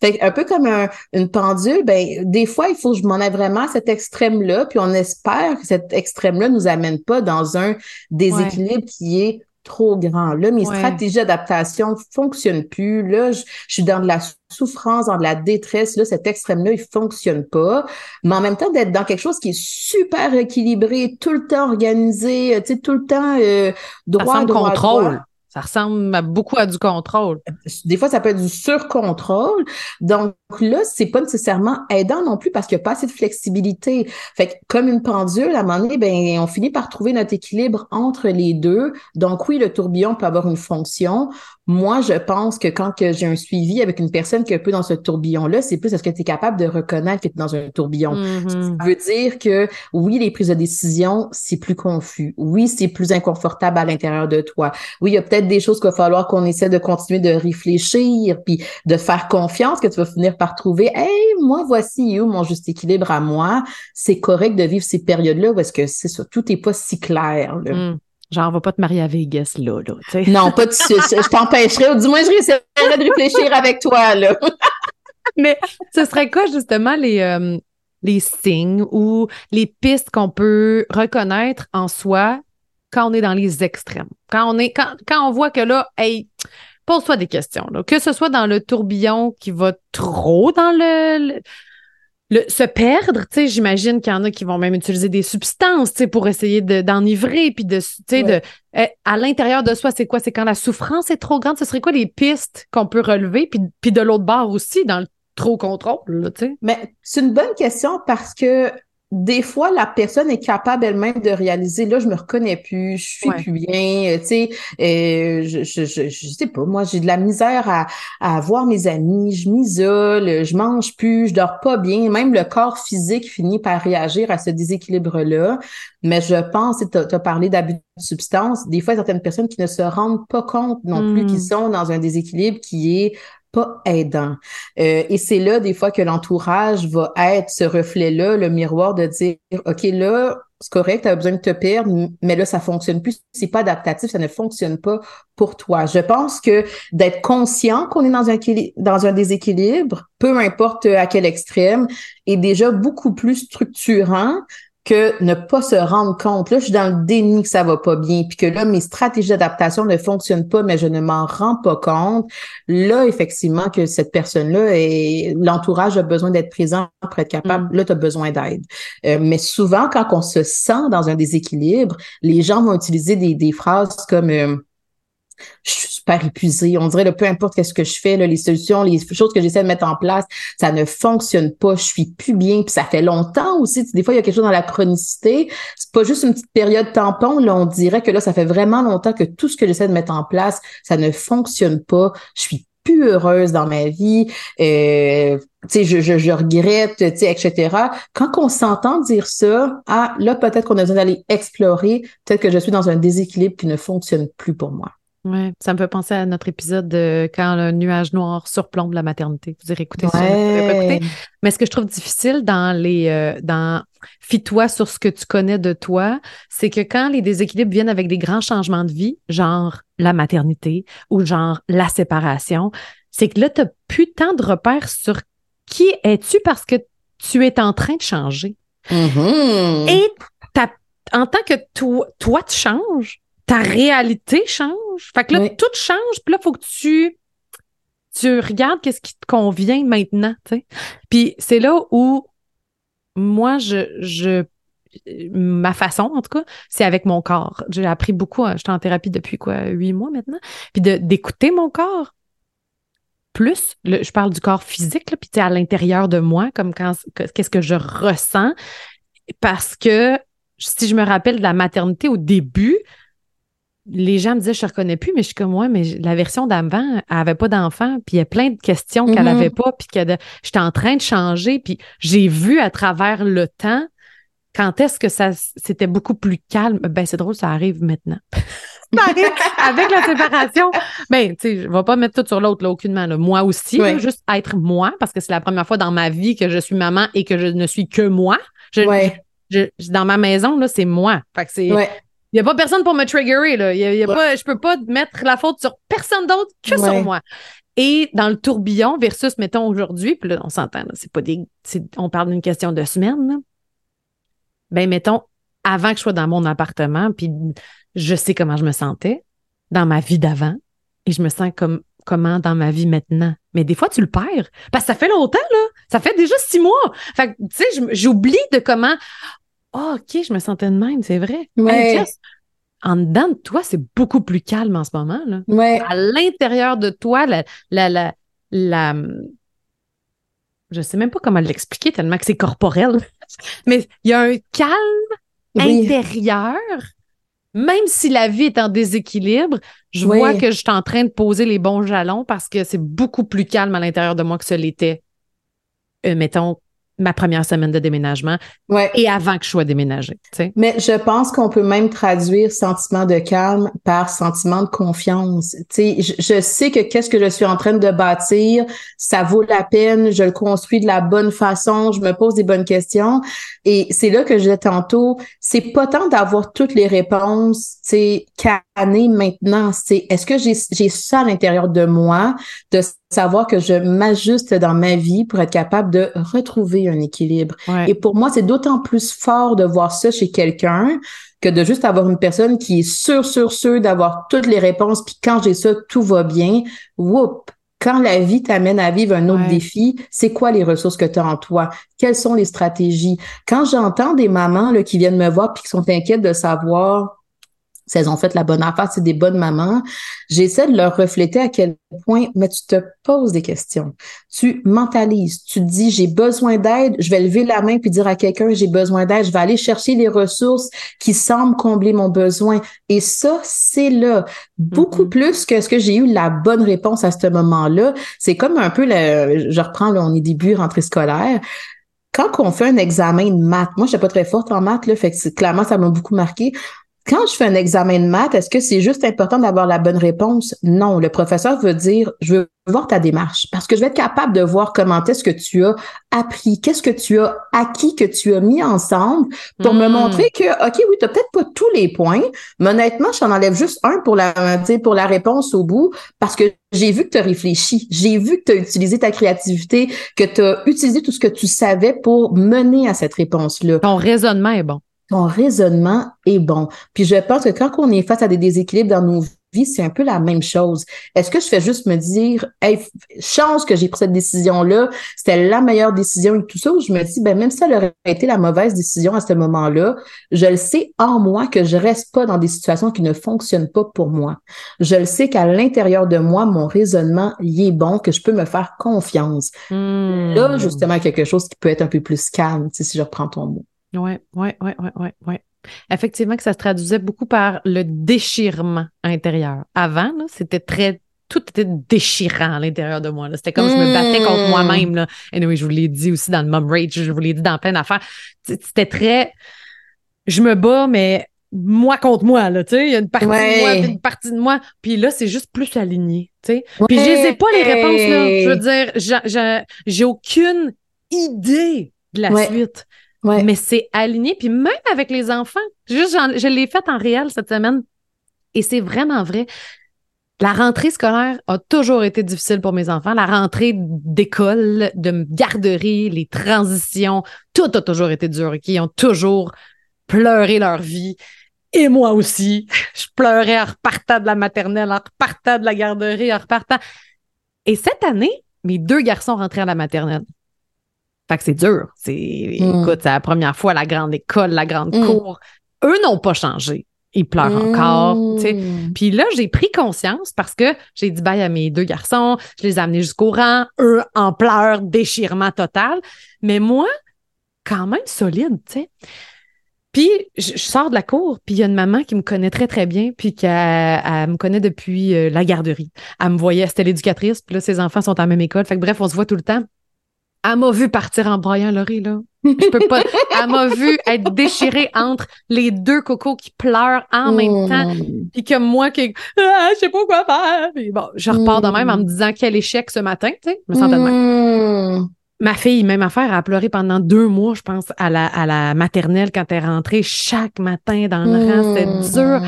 Fait un peu comme une pendule, ben, des fois, il faut que je m'en aille vraiment à cet extrême-là, puis on espère que cet extrême-là nous amène pas dans un déséquilibre qui est trop grand. Là, mes stratégies d'adaptation fonctionnent plus. Là, je, suis dans de la souffrance, dans de la détresse. Là, cet extrême-là, il fonctionne pas. Mais en même temps, d'être dans quelque chose qui est super équilibré, tout le temps organisé, tu sais, tout le temps euh, droit, Ça droit, contrôle. Ça ressemble beaucoup à du contrôle. Des fois, ça peut être du surcontrôle. Donc là, c'est pas nécessairement aidant non plus parce qu'il n'y a pas assez de flexibilité. Fait que comme une pendule, à un moment donné, ben, on finit par trouver notre équilibre entre les deux. Donc oui, le tourbillon peut avoir une fonction. Moi, je pense que quand que j'ai un suivi avec une personne qui est un peu dans ce tourbillon-là, c'est plus est-ce que tu es capable de reconnaître que tu es dans un tourbillon? Mm-hmm. Ça veut dire que oui, les prises de décision, c'est plus confus. Oui, c'est plus inconfortable à l'intérieur de toi. Oui, il y a peut-être des choses qu'il va falloir qu'on essaie de continuer de réfléchir, puis de faire confiance que tu vas finir par trouver, hey, moi, voici où mon juste équilibre à moi. C'est correct de vivre ces périodes-là parce que c'est ça, tout n'est pas si clair. Là. Mm. Genre, on va pas te marier à Vegas, là, là Non, pas de suite. Je t'empêcherai, ou du moins, je risquerai de réfléchir avec toi, là. Mais ce serait quoi, justement, les, euh, les signes ou les pistes qu'on peut reconnaître en soi quand on est dans les extrêmes? Quand on est, quand, quand on voit que là, hey, pose-toi des questions. Là. Que ce soit dans le tourbillon qui va trop dans le, le, se perdre, tu sais, j'imagine qu'il y en a qui vont même utiliser des substances, tu sais, pour essayer d'enivrer, puis de, tu sais, de, eh, à l'intérieur de soi, c'est quoi? C'est quand la souffrance est trop grande, ce serait quoi les pistes qu'on peut relever, puis, puis de l'autre bord aussi, dans le trop contrôle, tu sais? Mais c'est une bonne question parce que des fois, la personne est capable elle-même de réaliser, là, je me reconnais plus, je suis plus bien, euh, tu sais, euh, je, je, je, je, sais pas, moi, j'ai de la misère à, à voir mes amis, je m'isole, je mange plus, je dors pas bien, même le corps physique finit par réagir à ce déséquilibre-là. Mais je pense, tu as, parlé d'abus de substance, des fois, certaines personnes qui ne se rendent pas compte non plus qu'ils hmm. sont dans un déséquilibre qui est pas aidant. Euh, et c'est là, des fois, que l'entourage va être ce reflet-là, le miroir de dire, OK, là, c'est correct, tu as besoin de te perdre, mais là, ça fonctionne plus. C'est pas adaptatif, ça ne fonctionne pas pour toi. Je pense que d'être conscient qu'on est dans un, dans un déséquilibre, peu importe à quel extrême, est déjà beaucoup plus structurant que ne pas se rendre compte, là, je suis dans le déni que ça va pas bien, puis que là, mes stratégies d'adaptation ne fonctionnent pas, mais je ne m'en rends pas compte. Là, effectivement, que cette personne-là et l'entourage a besoin d'être présent pour être capable, mm. là, tu as besoin d'aide. Euh, mais souvent, quand on se sent dans un déséquilibre, les gens vont utiliser des, des phrases comme euh, je suis super épuisée. On dirait, peu importe qu'est-ce que je fais, là, les solutions, les choses que j'essaie de mettre en place, ça ne fonctionne pas. Je suis plus bien. Puis ça fait longtemps aussi. Des fois, il y a quelque chose dans la chronicité. C'est pas juste une petite période tampon. Là, on dirait que là, ça fait vraiment longtemps que tout ce que j'essaie de mettre en place, ça ne fonctionne pas. Je suis plus heureuse dans ma vie, euh, je, je, je regrette, etc. Quand on s'entend dire ça, ah, là, peut-être qu'on a besoin d'aller explorer, peut-être que je suis dans un déséquilibre qui ne fonctionne plus pour moi. Oui, ça me fait penser à notre épisode de quand le nuage noir surplombe la maternité. Vous irez écouter ça. Mais ce que je trouve difficile dans les euh, dans Fie-toi sur ce que tu connais de toi, c'est que quand les déséquilibres viennent avec des grands changements de vie, genre la maternité ou genre la séparation, c'est que là, tu n'as plus tant de repères sur qui es-tu parce que tu es en train de changer. Mm-hmm. Et en tant que toi, toi, tu changes, ta réalité change. Fait que là, tout change, puis là, il faut que tu, tu regardes qu'est-ce qui te convient maintenant, tu sais. Puis c'est là où moi, je, je ma façon, en tout cas, c'est avec mon corps. J'ai appris beaucoup, hein, j'étais en thérapie depuis quoi, huit mois maintenant, puis d'écouter mon corps. Plus, je parle du corps physique, là, puis à l'intérieur de moi, comme quand, qu'est-ce que je ressens, parce que si je me rappelle de la maternité au début, les gens me disaient, je ne reconnais plus, mais je suis comme, moi, mais la version d'avant, elle n'avait pas d'enfant, puis il y a plein de questions qu'elle n'avait mm-hmm. pas, puis que j'étais en train de changer, puis j'ai vu à travers le temps quand est-ce que ça c'était beaucoup plus calme. Ben, c'est drôle, ça arrive maintenant. avec la séparation. Ben, tu sais, je ne vais pas mettre tout sur l'autre, là, aucunement. Moi aussi, juste être moi, parce que c'est la première fois dans ma vie que je suis maman et que je ne suis que moi. Je, dans ma maison, là, c'est moi. Fait que c'est, il n'y a pas personne pour me triggerer. Là. Y a, y a pas, je peux pas mettre la faute sur personne d'autre que sur moi. Et dans le tourbillon versus, mettons, aujourd'hui, puis là, on s'entend, c'est pas des. On parle d'une question de semaine. Là. Ben, mettons, avant que je sois dans mon appartement, puis je sais comment je me sentais dans ma vie d'avant, et je me sens comme comment dans ma vie maintenant. Mais des fois, tu le perds. Parce que ça fait longtemps, là. Ça fait déjà six mois. Fait que, tu sais, j'oublie de comment oh, OK, je me sentais de même, c'est vrai. en dedans de toi, c'est beaucoup plus calme en ce moment. Là. À l'intérieur de toi, la, la, la, la, je sais même pas comment l'expliquer tellement que c'est corporel. Mais il y a un calme intérieur. Même si la vie est en déséquilibre, je vois que je suis en train de poser les bons jalons parce que c'est beaucoup plus calme à l'intérieur de moi que ce l'était, euh, mettons, ma première semaine de déménagement et avant que je sois déménagée. Mais je pense qu'on peut même traduire sentiment de calme par sentiment de confiance. Je, je sais que qu'est-ce que je suis en train de bâtir, ça vaut la peine, je le construis de la bonne façon, je me pose des bonnes questions. Et c'est là que je disais tantôt, c'est pas tant d'avoir toutes les réponses, c'est canner maintenant. C'est est-ce que j'ai ça à l'intérieur de moi, de savoir que je m'ajuste dans ma vie pour être capable de retrouver un équilibre. Et pour moi, c'est d'autant plus fort de voir ça chez quelqu'un que de juste avoir une personne qui est sûre, sûre, sûre d'avoir toutes les réponses, puis quand j'ai ça, tout va bien. Whoop! Quand la vie t'amène à vivre un autre défi, c'est quoi les ressources que tu as en toi? Quelles sont les stratégies? Quand j'entends des mamans là, qui viennent me voir puis qui sont inquiètes de savoir si elles ont fait la bonne affaire, c'est des bonnes mamans. J'essaie de leur refléter à quel point, mais tu te poses des questions. Tu mentalises, tu te dis j'ai besoin d'aide, je vais lever la main puis dire à quelqu'un j'ai besoin d'aide, je vais aller chercher les ressources qui semblent combler mon besoin. Et ça, c'est là. Beaucoup mm-hmm. plus que ce que j'ai eu la bonne réponse à ce moment-là. C'est comme un peu le, je reprends, là, on est début rentrée scolaire quand on fait un examen de maths, moi, je suis pas très forte en maths, là, fait que clairement, ça m'a beaucoup marqué quand je fais un examen de maths, est-ce que c'est juste important d'avoir la bonne réponse? Non, le professeur veut dire, je veux voir ta démarche parce que je vais être capable de voir comment est-ce que tu as appris, qu'est-ce que tu as acquis, que tu as mis ensemble pour me hmm. montrer que, OK, oui, tu n'as peut-être pas tous les points, mais honnêtement, je t'en enlève juste un pour la, pour la réponse au bout parce que j'ai vu que tu as réfléchi, j'ai vu que tu as utilisé ta créativité, que tu as utilisé tout ce que tu savais pour mener à cette réponse-là. Ton raisonnement est bon ton raisonnement est bon. Puis je pense que quand on est face à des déséquilibres dans nos vies, c'est un peu la même chose. Est-ce que je fais juste me dire, hey, chance que j'ai pris cette décision-là, c'était la meilleure décision et tout ça, ou je me dis, ben même si ça aurait été la mauvaise décision à ce moment-là, je le sais en moi que je reste pas dans des situations qui ne fonctionnent pas pour moi. Je le sais qu'à l'intérieur de moi, mon raisonnement y est bon, que je peux me faire confiance. Hmm. Là, justement, quelque chose qui peut être un peu plus calme, si je reprends ton mot. Oui, oui, oui, oui, oui, oui. Effectivement, que ça se traduisait beaucoup par le déchirement intérieur. Avant, c'était très tout était déchirant à l'intérieur de moi. C'était comme je me battais contre mmh. moi-même. Et oui, je vous l'ai dit aussi dans le Mom Rage, je vous l'ai dit dans plein d'affaires. C'était très. Je me bats, mais moi contre moi, là, tu sais. Il y a une partie de moi, puis une partie de moi. Puis là, c'est juste plus aligné, tu sais. Puis je sais pas les réponses, là. Je veux dire, j'ai aucune idée de la suite. Mais c'est aligné. Puis même avec les enfants, je l'ai fait en réel cette semaine. Et c'est vraiment vrai. La rentrée scolaire a toujours été difficile pour mes enfants. La rentrée d'école, de garderie, les transitions, tout a toujours été dur. Ils ont toujours pleuré leur vie. Et moi aussi. Je pleurais en repartant de la maternelle, en repartant de la garderie, en repartant. Et cette année, mes deux garçons rentraient à la maternelle. Fait que c'est dur. C'est, hmm. écoute, c'est la première fois la grande école, la grande hmm. cour. Eux n'ont pas changé. Ils pleurent encore, sais. Hmm. Puis là, j'ai pris conscience parce que j'ai dit bye à mes deux garçons, je les ai amenés jusqu'au rang, eux en pleurs, déchirement total. Mais moi, quand même solide, tu sais. Puis je, sors de la cour, puis il y a une maman qui me connaît très très bien, puis qui me connaît depuis euh, la garderie. Elle me voyait, c'était l'éducatrice, puis là ses enfants sont à la même école. Fait que bref, on se voit tout le temps. Elle m'a vu partir en broyant Laurie, là. Je peux pas. Elle m'a vu être déchirée entre les deux cocos qui pleurent en même temps. Puis que moi qui ah, je sais pas quoi faire. bon, je repars de même en me disant quel échec ce matin, tu sais. me sentais de même. Mm. Ma fille, même affaire, elle a pleuré pendant deux mois, je pense, à la, à la maternelle quand elle est rentrée. Chaque matin dans le rang, c'était dur.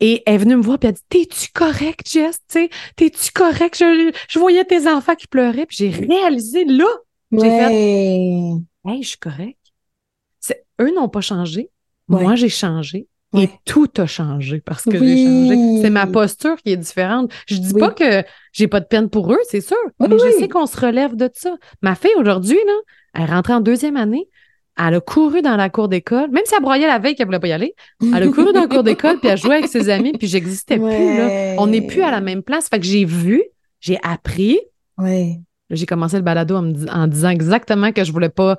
Et elle est venue me voir puis elle a dit T'es-tu correct, Jess? T'es-tu correct? Je, je, voyais tes enfants qui pleuraient, puis j'ai réalisé là. J'ai fait Hey, je suis correct. Eux n'ont pas changé. Moi, j'ai changé. Et tout a changé parce que j'ai changé. C'est ma posture qui est différente. Je dis pas que j'ai pas de peine pour eux, c'est sûr. mais je sais qu'on se relève de ça. Ma fille, aujourd'hui, là, elle est rentrée en deuxième année. Elle a couru dans la cour d'école, même si elle broyait la veille qu'elle voulait pas y aller. Elle a couru dans la cour d'école puis elle joué avec ses amis puis j'existais plus là. On n'est plus à la même place. Fait que j'ai vu, j'ai appris. Ouais. J'ai commencé le balado en, disant exactement que je voulais pas,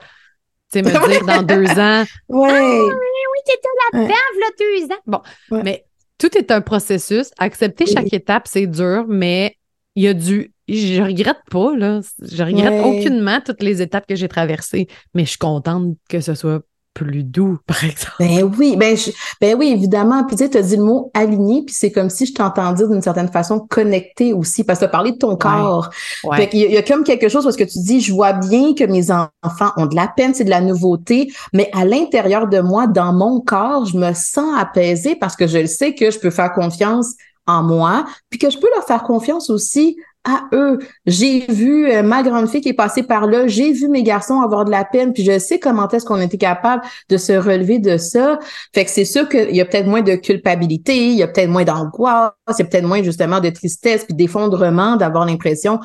me dire dans deux ans. Ouais. Ah, oui, oui, t'étais là-dedans, là, deux ans. Bon, mais tout est un processus. Accepter chaque étape, c'est dur, mais il y a du je regrette pas, là. Je regrette aucunement toutes les étapes que j'ai traversées, mais je suis contente que ce soit plus doux, par exemple. Ben oui, ben, ben oui, évidemment. Puis tu sais, as dit le mot aligné, puis c'est comme si je t'entendais d'une certaine façon connecté aussi, parce que tu as parlé de ton corps. il, y a, comme quelque chose parce que tu dis, je vois bien que mes enfants ont de la peine, c'est de la nouveauté, mais à l'intérieur de moi, dans mon corps, je me sens apaisée parce que je le sais que je peux faire confiance en moi, puis que je peux leur faire confiance aussi à eux. J'ai vu euh, ma grande fille qui est passée par là, j'ai vu mes garçons avoir de la peine, puis je sais comment est-ce qu'on était capable de se relever de ça. Fait que c'est sûr qu'il y a peut-être moins de culpabilité, il y a peut-être moins d'angoisse, il y a peut-être moins justement de tristesse puis d'effondrement, d'avoir l'impression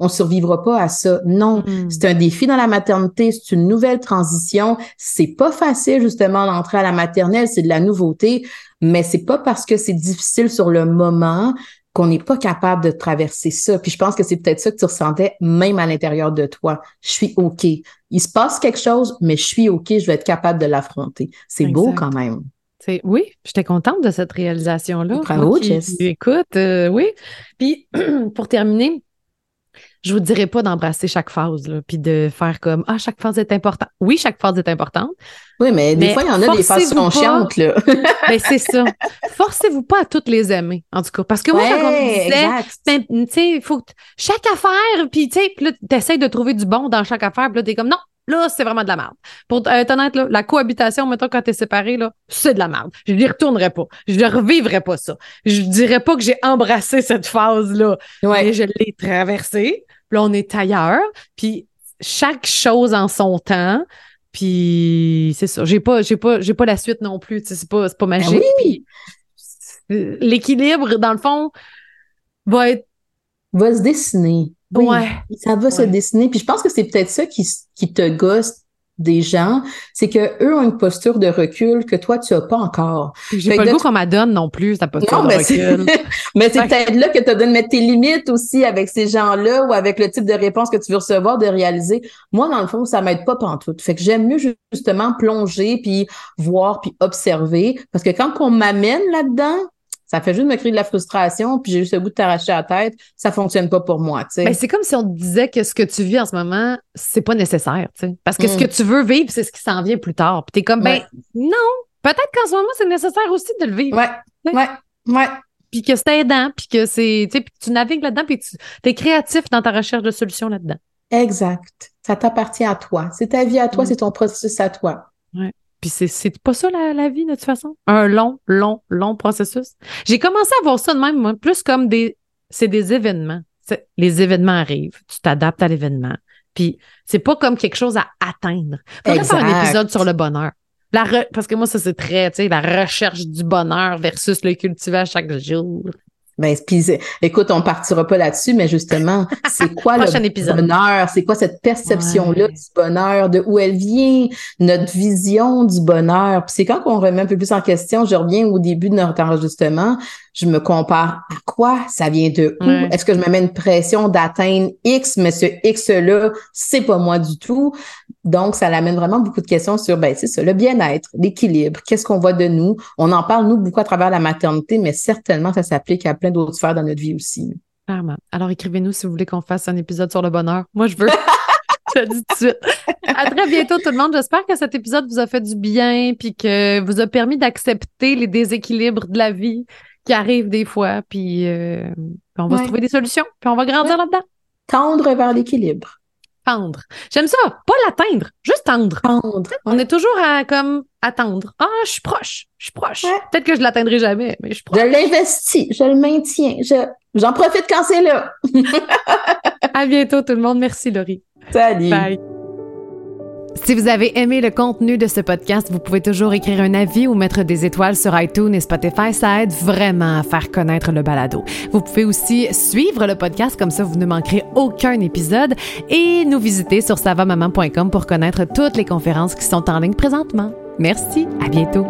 on survivra pas à ça. Non, mm. c'est un défi dans la maternité, c'est une nouvelle transition. C'est pas facile justement d'entrer à la maternelle, c'est de la nouveauté, mais c'est pas parce que c'est difficile sur le moment qu'on n'est pas capable de traverser ça. Puis je pense que c'est peut-être ça que tu ressentais même à l'intérieur de toi. Je suis OK. Il se passe quelque chose, mais je suis OK, je vais être capable de l'affronter. C'est beau quand même. C'est, oui, j'étais contente de cette réalisation-là. Bravo, Jess. Écoute, euh, oui. Puis, pour terminer, je vous dirais pas d'embrasser chaque phase, là, puis de faire comme Ah, chaque phase est importante. Oui, chaque phase est importante. Oui, mais des fois, il y en a des phases qui sont chiantes, là. mais c'est ça. Forcez-vous pas à toutes les aimer, en tout cas. Parce que moi, quand on disait, ben, tu sais, il faut que chaque affaire, puis tu sais, là, t'essayes de trouver du bon dans chaque affaire, puis là, t'es comme non, Là, c'est vraiment de la merde. Pour être honnête, là, la cohabitation, mettons, quand t'es séparé, là, c'est de la merde. Je n'y retournerai pas. Je ne revivrai pas ça. Je dirais pas que j'ai embrassé cette phase-là. Ouais. Mais je l'ai traversée. Là, on est ailleurs. Puis chaque chose en son temps. Puis c'est ça. J'ai pas, j'ai pas, j'ai pas la suite non plus. C'est pas, c'est pas ben magique. Puis l'équilibre, dans le fond, va être. Va se dessiner. ouais. Ça va se dessiner. Puis je pense que c'est peut-être ça qui, qui te gosse des gens, c'est que eux ont une posture de recul que toi tu as pas encore. J'ai pas le goût qu'on m'adonne non plus ta posture de recul. mais c'est peut-être là que tu as de mettre tes limites aussi avec ces gens-là ou avec le type de réponse que tu veux recevoir de réaliser. Moi dans le fond, ça m'aide pas pantoute. Fait que j'aime mieux justement plonger puis voir puis observer parce que quand on m'amène là-dedans, ça fait juste me créer de la frustration, puis j'ai juste le goût de t'arracher la tête. Ça fonctionne pas pour moi, tu sais. Ben, c'est comme si on te disait que ce que tu vis en ce moment, c'est pas nécessaire, tu sais. Parce que ce mm. que tu veux vivre, c'est ce qui s'en vient plus tard. Puis t'es comme, ben non, peut-être qu'en ce moment, c'est nécessaire aussi de le vivre. Ouais, ouais, ouais. Puis que c'est aidant, puis que c'est, tu sais, tu navigues là-dedans, puis tu es créatif dans ta recherche de solutions là-dedans. Exact. Ça t'appartient à toi. C'est ta vie à toi, mm. c'est ton processus à toi. Ouais. Puis c'est pas ça la, vie de toute façon? Un long, long, long processus. J'ai commencé à voir ça de même, plus comme des. C'est des événements. Les événements arrivent, tu t'adaptes à l'événement. Puis c'est pas comme quelque chose à atteindre. Faudrait faire un épisode sur le bonheur. La Parce que moi, ça, c'est très, tu sais, la recherche du bonheur versus le cultiver à chaque jour. Ben, puis, écoute, on partira pas là-dessus, mais justement, c'est quoi le épisode. bonheur? C'est quoi cette perception-là du bonheur? De où elle vient? Notre vision du bonheur? Puis c'est quand on remet un peu plus en question, je reviens au début de notre enregistrement, je me compare à quoi? Ça vient de où? Est-ce que je me mets une pression d'atteindre X, mais ce X-là, c'est pas moi du tout? Donc, ça l'amène vraiment beaucoup de questions sur, ben, c'est ça, le bien-être, l'équilibre, qu'est-ce qu'on voit de nous? On en parle, nous, beaucoup à travers la maternité, mais certainement, ça s'applique à plein d'autres sphères dans notre vie aussi. Clairement. Alors, écrivez-nous si vous voulez qu'on fasse un épisode sur le bonheur. Moi, je veux. je le dis tout de suite. À très bientôt, tout le monde. J'espère que cet épisode vous a fait du bien puis que vous a permis d'accepter les déséquilibres de la vie qui arrivent des fois. Puis, euh, on va se trouver des solutions. Puis, on va grandir là-dedans. Tendre vers l'équilibre. J'aime ça. Pas l'atteindre, juste tendre. Tendre. On est toujours à comme attendre. Ah, je suis proche. Je suis proche. Peut-être que je l'atteindrai jamais, mais je suis proche. Je l'investis, je le maintiens. Je, j'en profite quand c'est là. à bientôt tout le monde. Merci Laurie. Salut. Bye. Si vous avez aimé le contenu de ce podcast, vous pouvez toujours écrire un avis ou mettre des étoiles sur iTunes et Spotify. Ça aide vraiment à faire connaître le balado. Vous pouvez aussi suivre le podcast, comme ça vous ne manquerez aucun épisode, et nous visiter sur savamaman.com pour connaître toutes les conférences qui sont en ligne présentement. Merci, à bientôt.